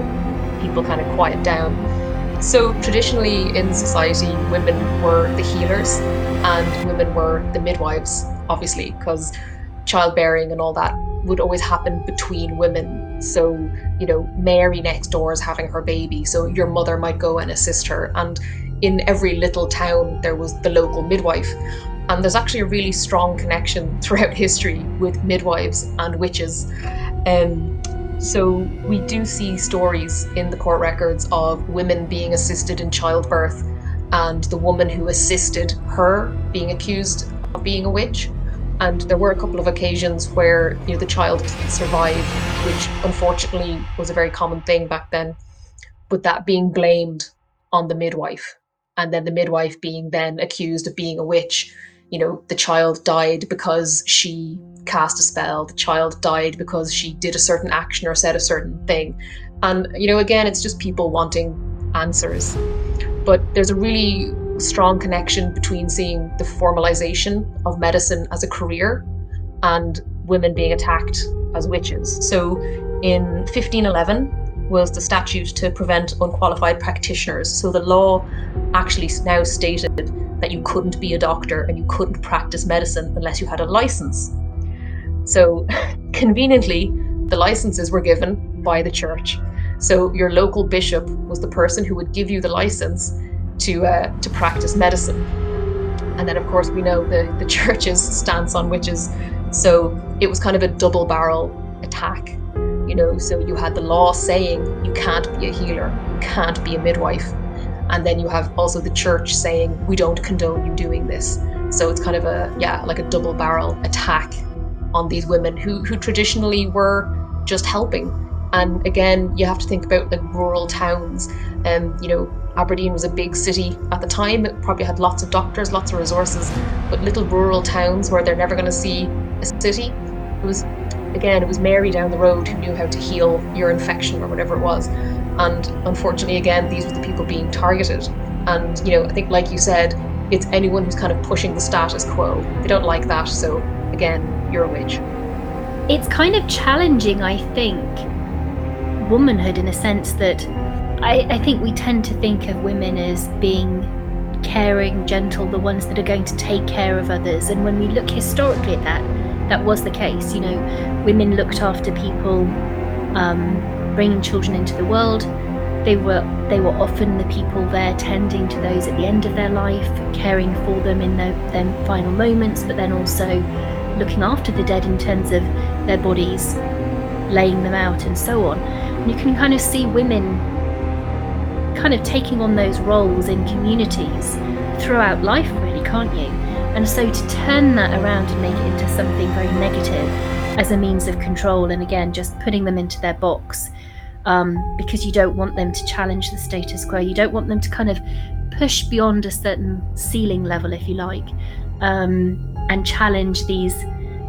people kind of quiet down. So, traditionally in society, women were the healers and women were the midwives, obviously, because childbearing and all that would always happen between women. So, you know, Mary next door is having her baby, so your mother might go and assist her. And in every little town, there was the local midwife. And there's actually a really strong connection throughout history with midwives and witches. Um, so we do see stories in the court records of women being assisted in childbirth and the woman who assisted her being accused of being a witch. And there were a couple of occasions where you know the child didn't survive, which unfortunately was a very common thing back then. But that being blamed on the midwife, and then the midwife being then accused of being a witch. You know, the child died because she cast a spell, the child died because she did a certain action or said a certain thing. And, you know, again, it's just people wanting answers. But there's a really strong connection between seeing the formalization of medicine as a career and women being attacked as witches. So in 1511 was the statute to prevent unqualified practitioners. So the law actually now stated that you couldn't be a doctor and you couldn't practice medicine unless you had a license. So conveniently, the licenses were given by the church. So your local bishop was the person who would give you the license to uh, to practice medicine. And then, of course, we know the the church's stance on witches. So it was kind of a double barrel attack. You know, so you had the law saying you can't be a healer, you can't be a midwife, and then you have also the church saying we don't condone you doing this. So it's kind of a yeah, like a double barrel attack on these women who who traditionally were just helping. And again, you have to think about like rural towns. Um, you know, Aberdeen was a big city at the time. It probably had lots of doctors, lots of resources, but little rural towns where they're never going to see a city. It was, again, it was Mary down the road who knew how to heal your infection or whatever it was. And unfortunately, again, these were the people being targeted. And, you know, I think, like you said, it's anyone who's kind of pushing the status quo. They don't like that. So, again, you're a witch. It's kind of challenging, I think, womanhood in a sense that I, I think we tend to think of women as being caring, gentle, the ones that are going to take care of others. And when we look historically at that, that was the case. You know, women looked after people, um, bringing children into the world. They were they were often the people there tending to those at the end of their life, caring for them in their, their final moments, but then also looking after the dead in terms of their bodies, laying them out, and so on. And you can kind of see women kind of taking on those roles in communities throughout life, really, can't you? And so to turn that around and make it into something very negative as a means of control, and again, just putting them into their box um, because you don't want them to challenge the status quo. You don't want them to kind of push beyond a certain ceiling level, if you like, um, and challenge these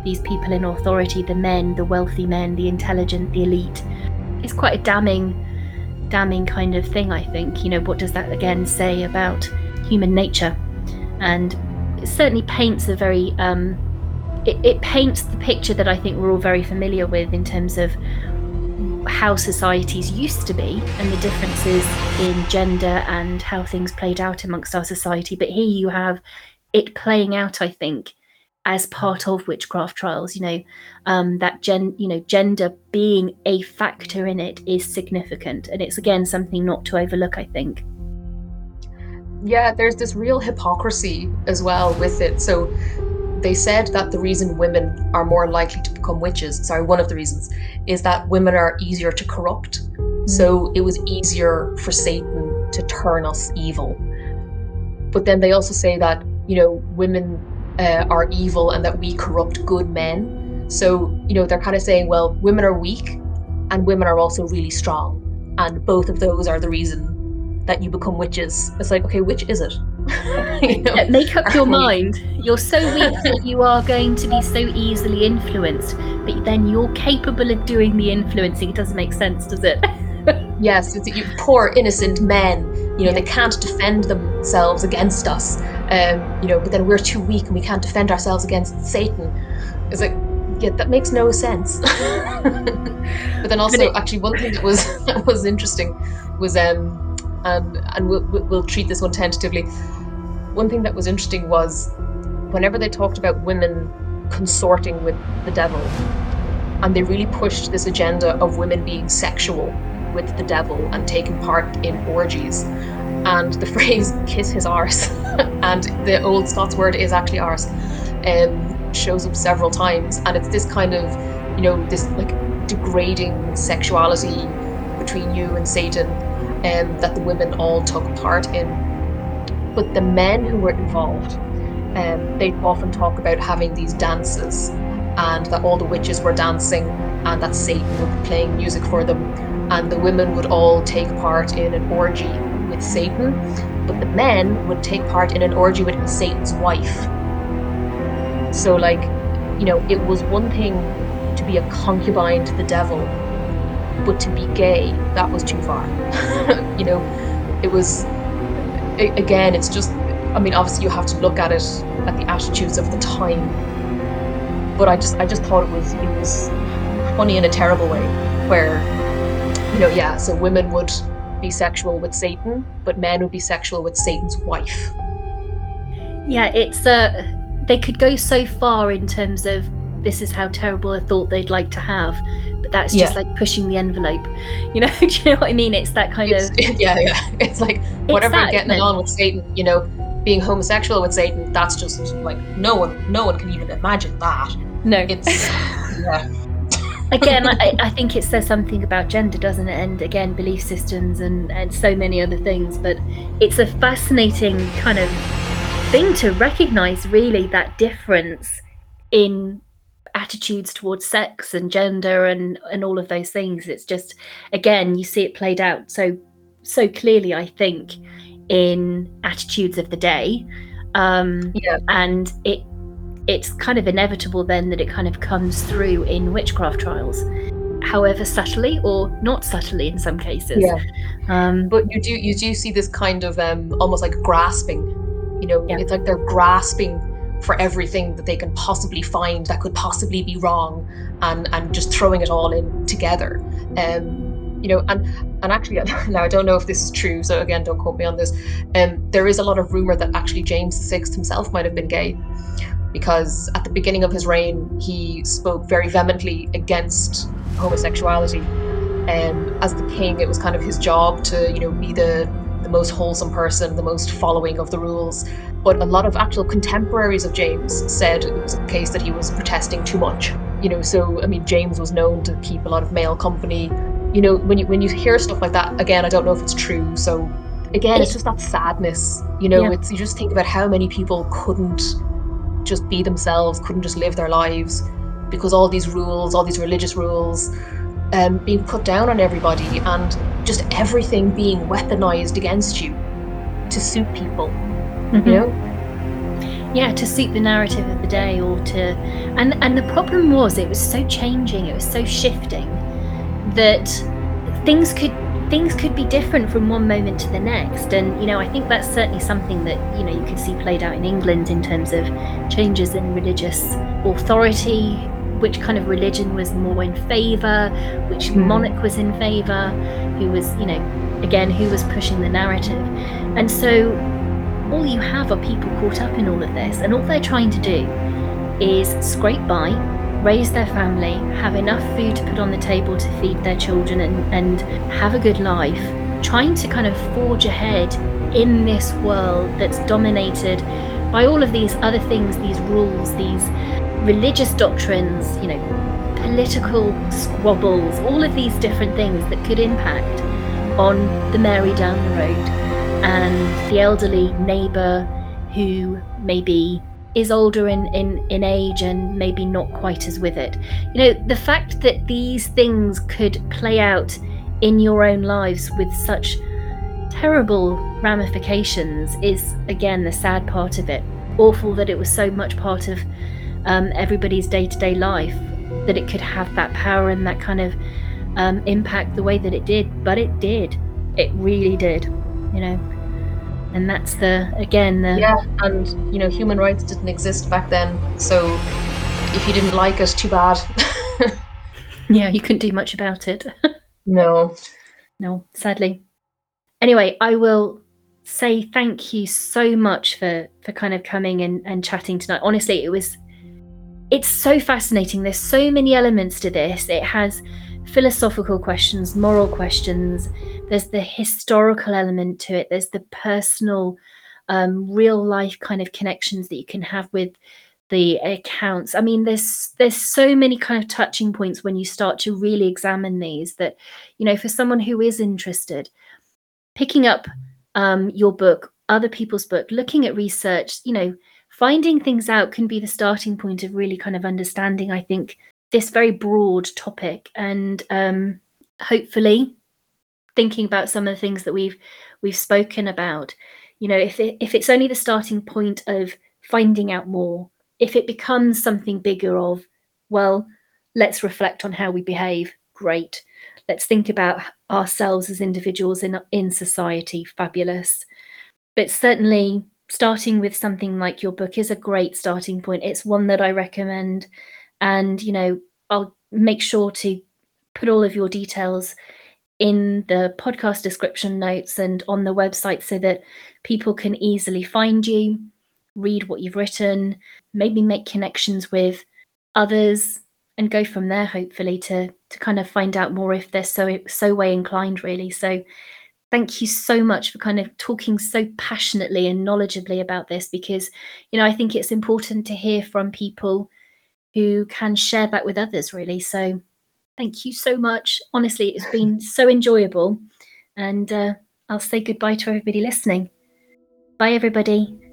these people in authority, the men, the wealthy men, the intelligent, the elite. It's quite a damning damning kind of thing, I think. You know, what does that again say about human nature? And it certainly paints a very, um, it, it paints the picture that I think we're all very familiar with in terms of how societies used to be and the differences in gender and how things played out amongst our society. But here you have it playing out, I think, as part of witchcraft trials you know um, that gen you know gender being a factor in it is significant. And it's again something not to overlook i think. Yeah there's this real hypocrisy as well with it. So they said that the reason women are more likely to become witches sorry one of the reasons is that women are easier to corrupt. So it was easier for satan to turn us evil. But then they also say that you know women uh, are evil and that we corrupt good men. So, you know, they're kind of saying, well, women are weak and women are also really strong. And both of those are the reason that you become witches. It's like, okay, which is it? you know, Make up your we... mind. You're so weak that you are going to be so easily influenced, but then you're capable of doing the influencing. It doesn't make sense, does it? Yes, it's you poor innocent men. You know, they can't defend themselves against us. Um, you know, but then we're too weak and we can't defend ourselves against Satan. It's like, yeah, that makes no sense. but then also, actually, one thing that was that was interesting was, um, and and we'll we'll treat this one tentatively. One thing that was interesting was, whenever they talked about women consorting with the devil, and they really pushed this agenda of women being sexual with the devil and taking part in orgies. And the phrase kiss his arse, and the old Scots word is actually arse, um, shows up several times. And it's this kind of, you know, this like degrading sexuality between you and Satan um, that the women all took part in. But the men who were involved, um, they often talk about having these dances and that all the witches were dancing and that Satan would be playing music for them and the women would all take part in an orgy with Satan, but the men would take part in an orgy with Satan's wife. So, like, you know, it was one thing to be a concubine to the devil, but to be gay, that was too far. you know, it was again, it's just. I mean, obviously, you have to look at it at the attitudes of the time. But I just, I just thought it was, it was funny in a terrible way, where, you know, yeah. So women would be sexual with Satan, but men would be sexual with Satan's wife. Yeah, it's uh they could go so far in terms of this is how terrible a thought they'd like to have, but that's just Yeah. like pushing the envelope. You know, do you know what I mean? It's that kind It's, of yeah, yeah. It's like whatever that, getting isn't it it? on with Satan, you know, being homosexual with Satan, that's just like no one no one can even imagine that. no. It's yeah. Again, I, I think it says something about gender, doesn't it? And again, belief systems and, and so many other things. But it's a fascinating kind of thing to recognize, really, that difference in attitudes towards sex and gender and, and all of those things. It's just, again, you see it played out so so clearly, I think, in attitudes of the day. Um, Yeah. and it it's kind of inevitable then that it kind of comes through in witchcraft trials however subtly or not subtly in some cases Yeah. um But you do you do see this kind of um almost like grasping. You know, Yeah. it's like they're grasping for everything that they can possibly find that could possibly be wrong and and just throwing it all in together. Um you know, and and actually now I don't know if this is true, so again don't quote me on this. Um there is a lot of rumor that actually James VI himself might have been gay because at the beginning of his reign he spoke very vehemently against homosexuality um, as the king, it was kind of his job to, you know, be the the most wholesome person, the most following of the rules. But a lot of actual contemporaries of James said it was a case that he was protesting too much. You know, so I mean, James was known to keep a lot of male company. You know, when you when you hear stuff like that, again, I don't know if it's true. So again, it's just that sadness. You know, Yeah. it's you just think about how many people couldn't just be themselves, couldn't just live their lives because all these rules, all these religious rules, um, being put down on everybody and just everything being weaponized against you to suit people, mhm. you know? yeah to suit the narrative of the day or to and and the problem was it was so changing it was so shifting that things could things could be different from one moment to the next and you know i think that's certainly something that you know you could see played out in england in terms of changes in religious authority which kind of religion was more in favor which Mhm. monarch was in favor who was you know again who was pushing the narrative and so all you have are people caught up in all of this, and all they're trying to do is scrape by, raise their family, have enough food to put on the table to feed their children, and, and have a good life, trying to kind of forge ahead in this world that's dominated by all of these other things, these rules, these religious doctrines, you know, political squabbles, all of these different things that could impact on the Mary down the road and the elderly neighbour who maybe is older in, in, in age and maybe not quite as with it. You know, the fact that these things could play out in your own lives with such terrible ramifications is, again, the sad part of it. Awful that it was so much part of um, everybody's day to day life that it could have that power and that kind of um, impact the way that it did, but it did. It really did, you know. And that's the again the Yeah, and you know, human rights didn't exist back then, so if you didn't like it, too bad. yeah you couldn't do much about it. no. no, sadly. Anyway, I will say thank you so much for for kind of coming and, and chatting tonight. Honestly, it was it's so fascinating. There's so many elements to this. It has philosophical questions, moral questions. There's the historical element to it. There's the personal, um, real life kind of connections that you can have with the accounts. I mean, there's there's so many kind of touching points when you start to really examine these. That you know, for someone who is interested, picking up um, your book, other people's book, looking at research, you know, finding things out can be the starting point of really kind of understanding. I think this very broad topic and um, hopefully thinking about some of the things that we've we've spoken about you know if it, if it's only the starting point of finding out more if it becomes something bigger of well let's reflect on how we behave great let's think about ourselves as individuals in in society. Fabulous, but certainly starting with something like your book is a great starting point. It's one that I recommend, and you know I'll make sure to put all of your details in the podcast description notes and on the website so that people can easily find you, read what you've written, maybe make connections with others and go from there hopefully to to kind of find out more if they're so so way inclined really. So thank you so much for kind of talking so passionately and knowledgeably about this because you know I think it's important to hear from people who can share that with others really. So Thank you so much. Honestly, it's been so enjoyable. And uh, I'll say goodbye to everybody listening. Bye, everybody.